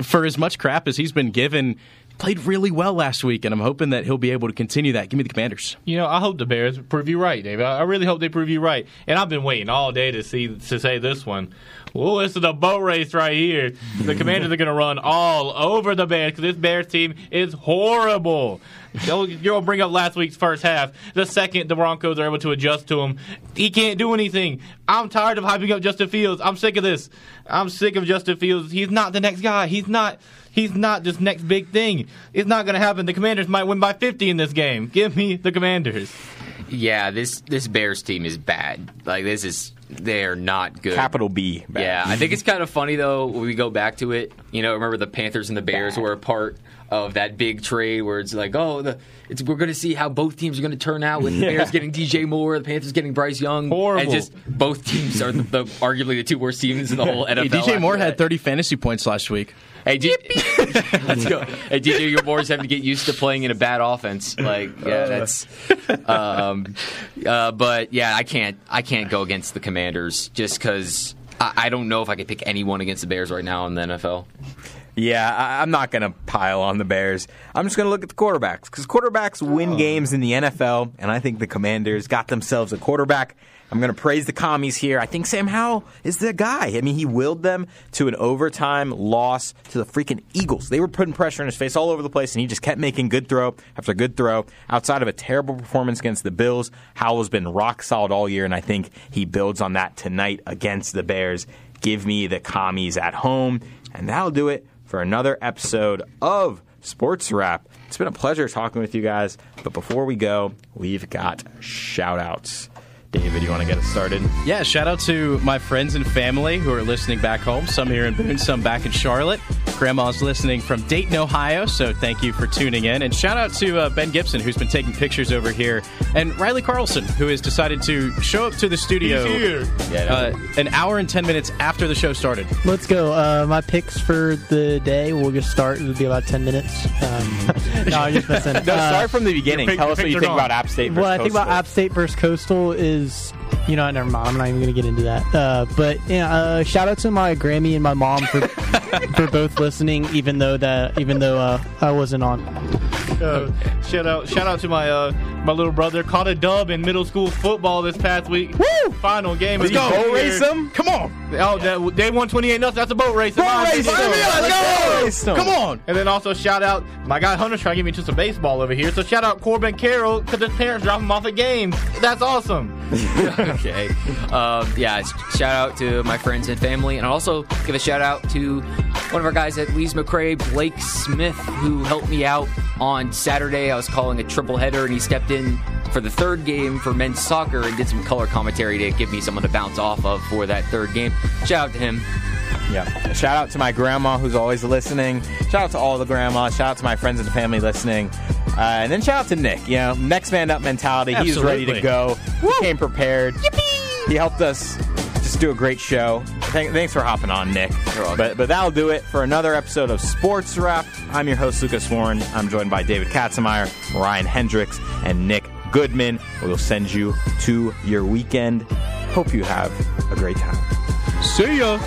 for as much crap as he's been given, played really well last week, and I'm hoping that he'll be able to continue that. Give me the Commanders. You know, I hope the Bears prove you right, David. I really hope they prove you right. And I've been waiting all day to see to say this one. Well, this is a boat race right here. The Commanders are going to run all over the Bears because this Bears team is horrible. You'll you'll bring up last week's first half. The second the Broncos are able to adjust to him, he can't do anything. I'm tired of hyping up Justin Fields. I'm sick of this. I'm sick of Justin Fields. He's not the next guy. He's not. He's not this next big thing. It's not going to happen. The Commanders might win by 50 in this game. Give me the Commanders. Yeah, this this Bears team is bad. Like this is they're not good. Capital B. bad. Yeah, I think it's kind of funny though when we go back to it. You know, remember the Panthers and the Bears were a part of that big trade where it's like, oh, the, it's, we're going to see how both teams are going to turn out with the Bears getting DJ Moore, the Panthers getting Bryce Young, Horrible. and just both teams are the, the arguably the two worst teams in the whole NFL. Hey, DJ Moore that. had 30 fantasy points last week. Hey, G- Let's go. Hey, DJ Gilmore's having to get used to playing in a bad offense. Like, yeah, that's. Um, uh, but yeah, I can't. I can't go against the Commanders just because I, I don't know if I could pick anyone against the Bears right now in the NFL. Yeah, I, I'm not going to pile on the Bears. I'm just going to look at the quarterbacks because quarterbacks win oh. games in the NFL, and I think the Commanders got themselves a quarterback. I'm going to praise the commies here. I think Sam Howell is the guy. I mean, he willed them to an overtime loss to the freaking Eagles. They were putting pressure in his face all over the place, and he just kept making good throw after good throw. Outside of a terrible performance against the Bills, Howell's been rock solid all year, and I think he builds on that tonight against the Bears. Give me the commies at home, and that'll do it for another episode of Sports Wrap. It's been a pleasure talking with you guys, but before we go, we've got shout outs. David, you want to get us started? Yeah, shout out to my friends and family who are listening back home. Some here in Boone, some back in Charlotte. Grandma's listening from Dayton, Ohio, so thank you for tuning in. And shout out to uh, Ben Gibson, who's been taking pictures over here, and Riley Carlson, who has decided to show up to the studio uh, an hour and 10 minutes after the show started. Let's go. Uh, my picks for the day. We'll just start. It'll be about ten minutes. Um, no, I'm just messing. No, start from the beginning. Tell us what you think about App State versus What I think about Coastal. App State versus Coastal is, you know, never mind. I'm not even going to get into that. Uh, but yeah, uh, shout out to my Grammy and my mom for for both listening, even though that even though uh, I wasn't on. Uh, shout out! Shout out to my uh, my little brother. Caught a dub in middle school football this past week. Woo! Final game. Let's go. Boat race 'em? Come on! Oh, that, they won twenty eight nothing. That's a boat race. Boat race. Let's go. Boat race 'em. Come on! And then also shout out my guy Hunter's trying to get me to some baseball over here. So shout out Corbin Carroll because his parents drop him off at games. That's awesome. okay. Um, yeah, shout out to my friends and family, and I'll also give a shout out to one of our guys at Lees-McRae, Blake Smith, who helped me out on Saturday. I was calling a triple header, and he stepped in for the third game for men's soccer and did some color commentary to give me someone to bounce off of for that third game. Shout out to him. Yeah. Shout out to my grandma who's always listening. Shout out to all the grandmas. Shout out to my friends and family listening. Uh, and then shout out to Nick. You know, next man up mentality. He's ready to Absolutely. go. He came prepared. He helped us just do a great show. Thank, thanks for hopping on, Nick. But, but that'll do it for another episode of Sports Wrap. I'm your host, Lucas Warren. I'm joined by David Katzenmaier, Ryan Hendrix, and Nick Goodman. We'll send you to your weekend. Hope you have a great time. See ya.